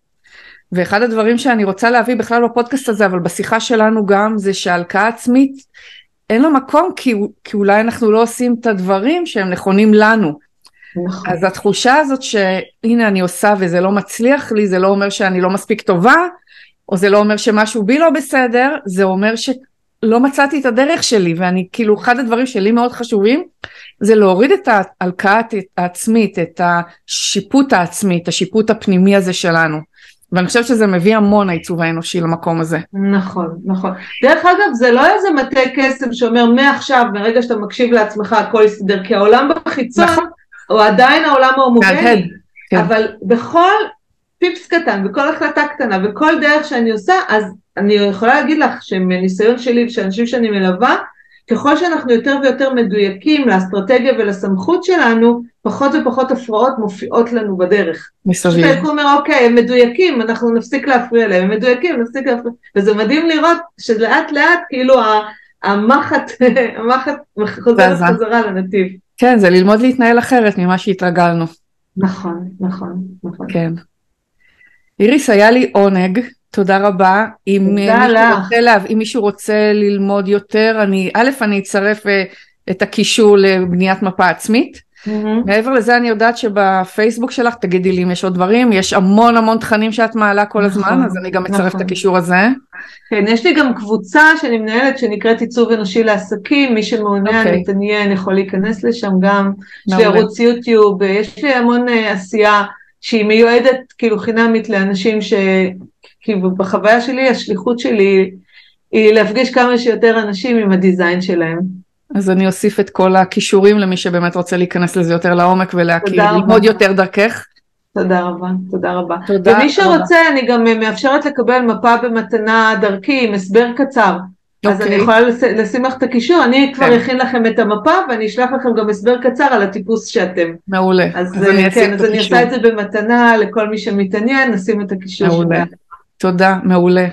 ואחד הדברים שאני רוצה להביא בכלל בפודקאסט הזה, אבל בשיחה שלנו גם, זה שהלקאה עצמית אין לה מקום כי, כי אולי אנחנו לא עושים את הדברים שהם נכונים לנו. נכון. אז התחושה הזאת שהנה אני עושה וזה לא מצליח לי, זה לא אומר שאני לא מספיק טובה, או זה לא אומר שמשהו בי לא בסדר, זה אומר ש... לא מצאתי את הדרך שלי ואני כאילו אחד הדברים שלי מאוד חשובים זה להוריד את ההלקאה העצמית את השיפוט העצמי את השיפוט הפנימי הזה שלנו ואני חושבת שזה מביא המון העיצוב האנושי למקום הזה. נכון, נכון. דרך אגב, זה לא איזה מטה קסם שאומר מעכשיו, מרגע שאתה מקשיב לעצמך הכל יסתדר, כי העולם בחיצון נכון. הוא עדיין העולם ההומוגני, כן. אבל בכל פיפס קטן, בכל החלטה קטנה, וכל דרך שאני עושה, אז אני יכולה להגיד לך שמניסיון שלי ושל אנשים שאני מלווה, ככל שאנחנו יותר ויותר מדויקים לאסטרטגיה ולסמכות שלנו, פחות ופחות הפרעות מופיעות לנו בדרך. מסביב. שאתה אומר, אוקיי, הם מדויקים, אנחנו נפסיק להפריע להם, הם מדויקים, נפסיק להפריע, וזה מדהים לראות שלאט לאט, כאילו, המחט, המחט חוזרת חזרה לנתיב. כן, זה ללמוד להתנהל אחרת ממה שהתרגלנו. נכון, נכון, נכון. כן. איריס, היה לי עונג. תודה רבה. אם תודה מישהו, רוצה לה, אם מישהו רוצה ללמוד יותר, אני, א', אני אצרף אה, את הקישור לבניית מפה עצמית. Mm-hmm. מעבר לזה אני יודעת שבפייסבוק שלך, תגידי לי אם יש עוד דברים, יש המון המון תכנים שאת מעלה כל הזמן, נכון, אז אני גם אצרף נכון. את הקישור הזה. כן, יש לי גם קבוצה שאני מנהלת שנקראת עיצוב אנושי לעסקים, מי שמעוניין, okay. אוקיי. מתעניין, יכול להיכנס לשם גם, יש לי ערוץ יוטיוב, יש לי המון uh, עשייה שהיא מיועדת כאילו חינמית לאנשים ש... כי בחוויה שלי, השליחות שלי היא להפגיש כמה שיותר אנשים עם הדיזיין שלהם. אז אני אוסיף את כל הכישורים למי שבאמת רוצה להיכנס לזה יותר לעומק ולהכיר, ללמוד יותר דרכך. תודה רבה, תודה רבה. תודה ומי שרוצה, רבה. אני גם מאפשרת לקבל מפה במתנה דרכי עם הסבר קצר. Okay. אז אני אוקיי. יכולה לשים לך את הקישור, אני כבר. כן. אכין לכם את המפה ואני אשלח לכם גם הסבר קצר על הטיפוס שאתם. מעולה. אז, אז אני, כן, אז אני את זה במתנה לכל מי שמתעניין, נשים את הקישור. מעולה. תודה, מעולה.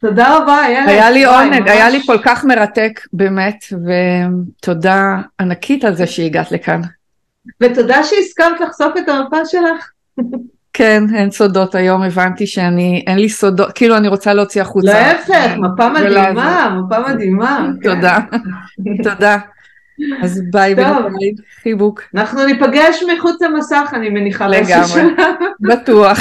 תודה רבה, איילת. היה לי עונג, היה לי כל כך מרתק, באמת, ותודה ענקית על זה שהגעת לכאן. ותודה שהסכמת לחשוף את המפה שלך. כן, אין סודות היום, הבנתי שאני, אין לי סודות, כאילו אני רוצה להוציא החוצה. להפך, מפה מדהימה, מפה מדהימה. תודה, תודה. אז ביי ביי, חיבוק. אנחנו ניפגש מחוץ למסך, אני מניחה. לגמרי, בטוח.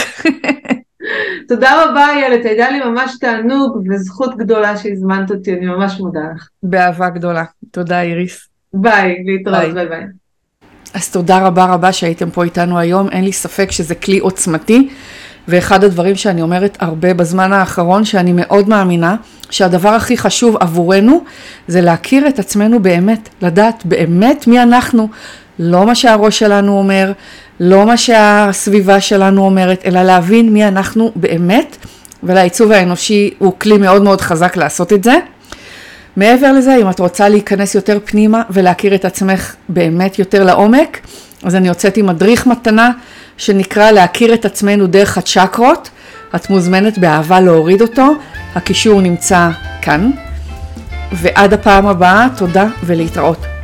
תודה רבה איילת, הייתה לי ממש תענוג וזכות גדולה שהזמנת אותי, אני ממש מודה לך. באהבה גדולה. תודה איריס. ביי, להתראות, ביי ביי. אז תודה רבה רבה שהייתם פה איתנו היום, אין לי ספק שזה כלי עוצמתי, ואחד הדברים שאני אומרת הרבה בזמן האחרון, שאני מאוד מאמינה, שהדבר הכי חשוב עבורנו זה להכיר את עצמנו באמת, לדעת באמת מי אנחנו, לא מה שהראש שלנו אומר, לא מה שהסביבה שלנו אומרת, אלא להבין מי אנחנו באמת, והעיצוב האנושי הוא כלי מאוד מאוד חזק לעשות את זה. מעבר לזה, אם את רוצה להיכנס יותר פנימה ולהכיר את עצמך באמת יותר לעומק, אז אני הוצאתי מדריך מתנה שנקרא להכיר את עצמנו דרך הצ'קרות. את מוזמנת באהבה להוריד אותו, הקישור נמצא כאן. ועד הפעם הבאה, תודה ולהתראות.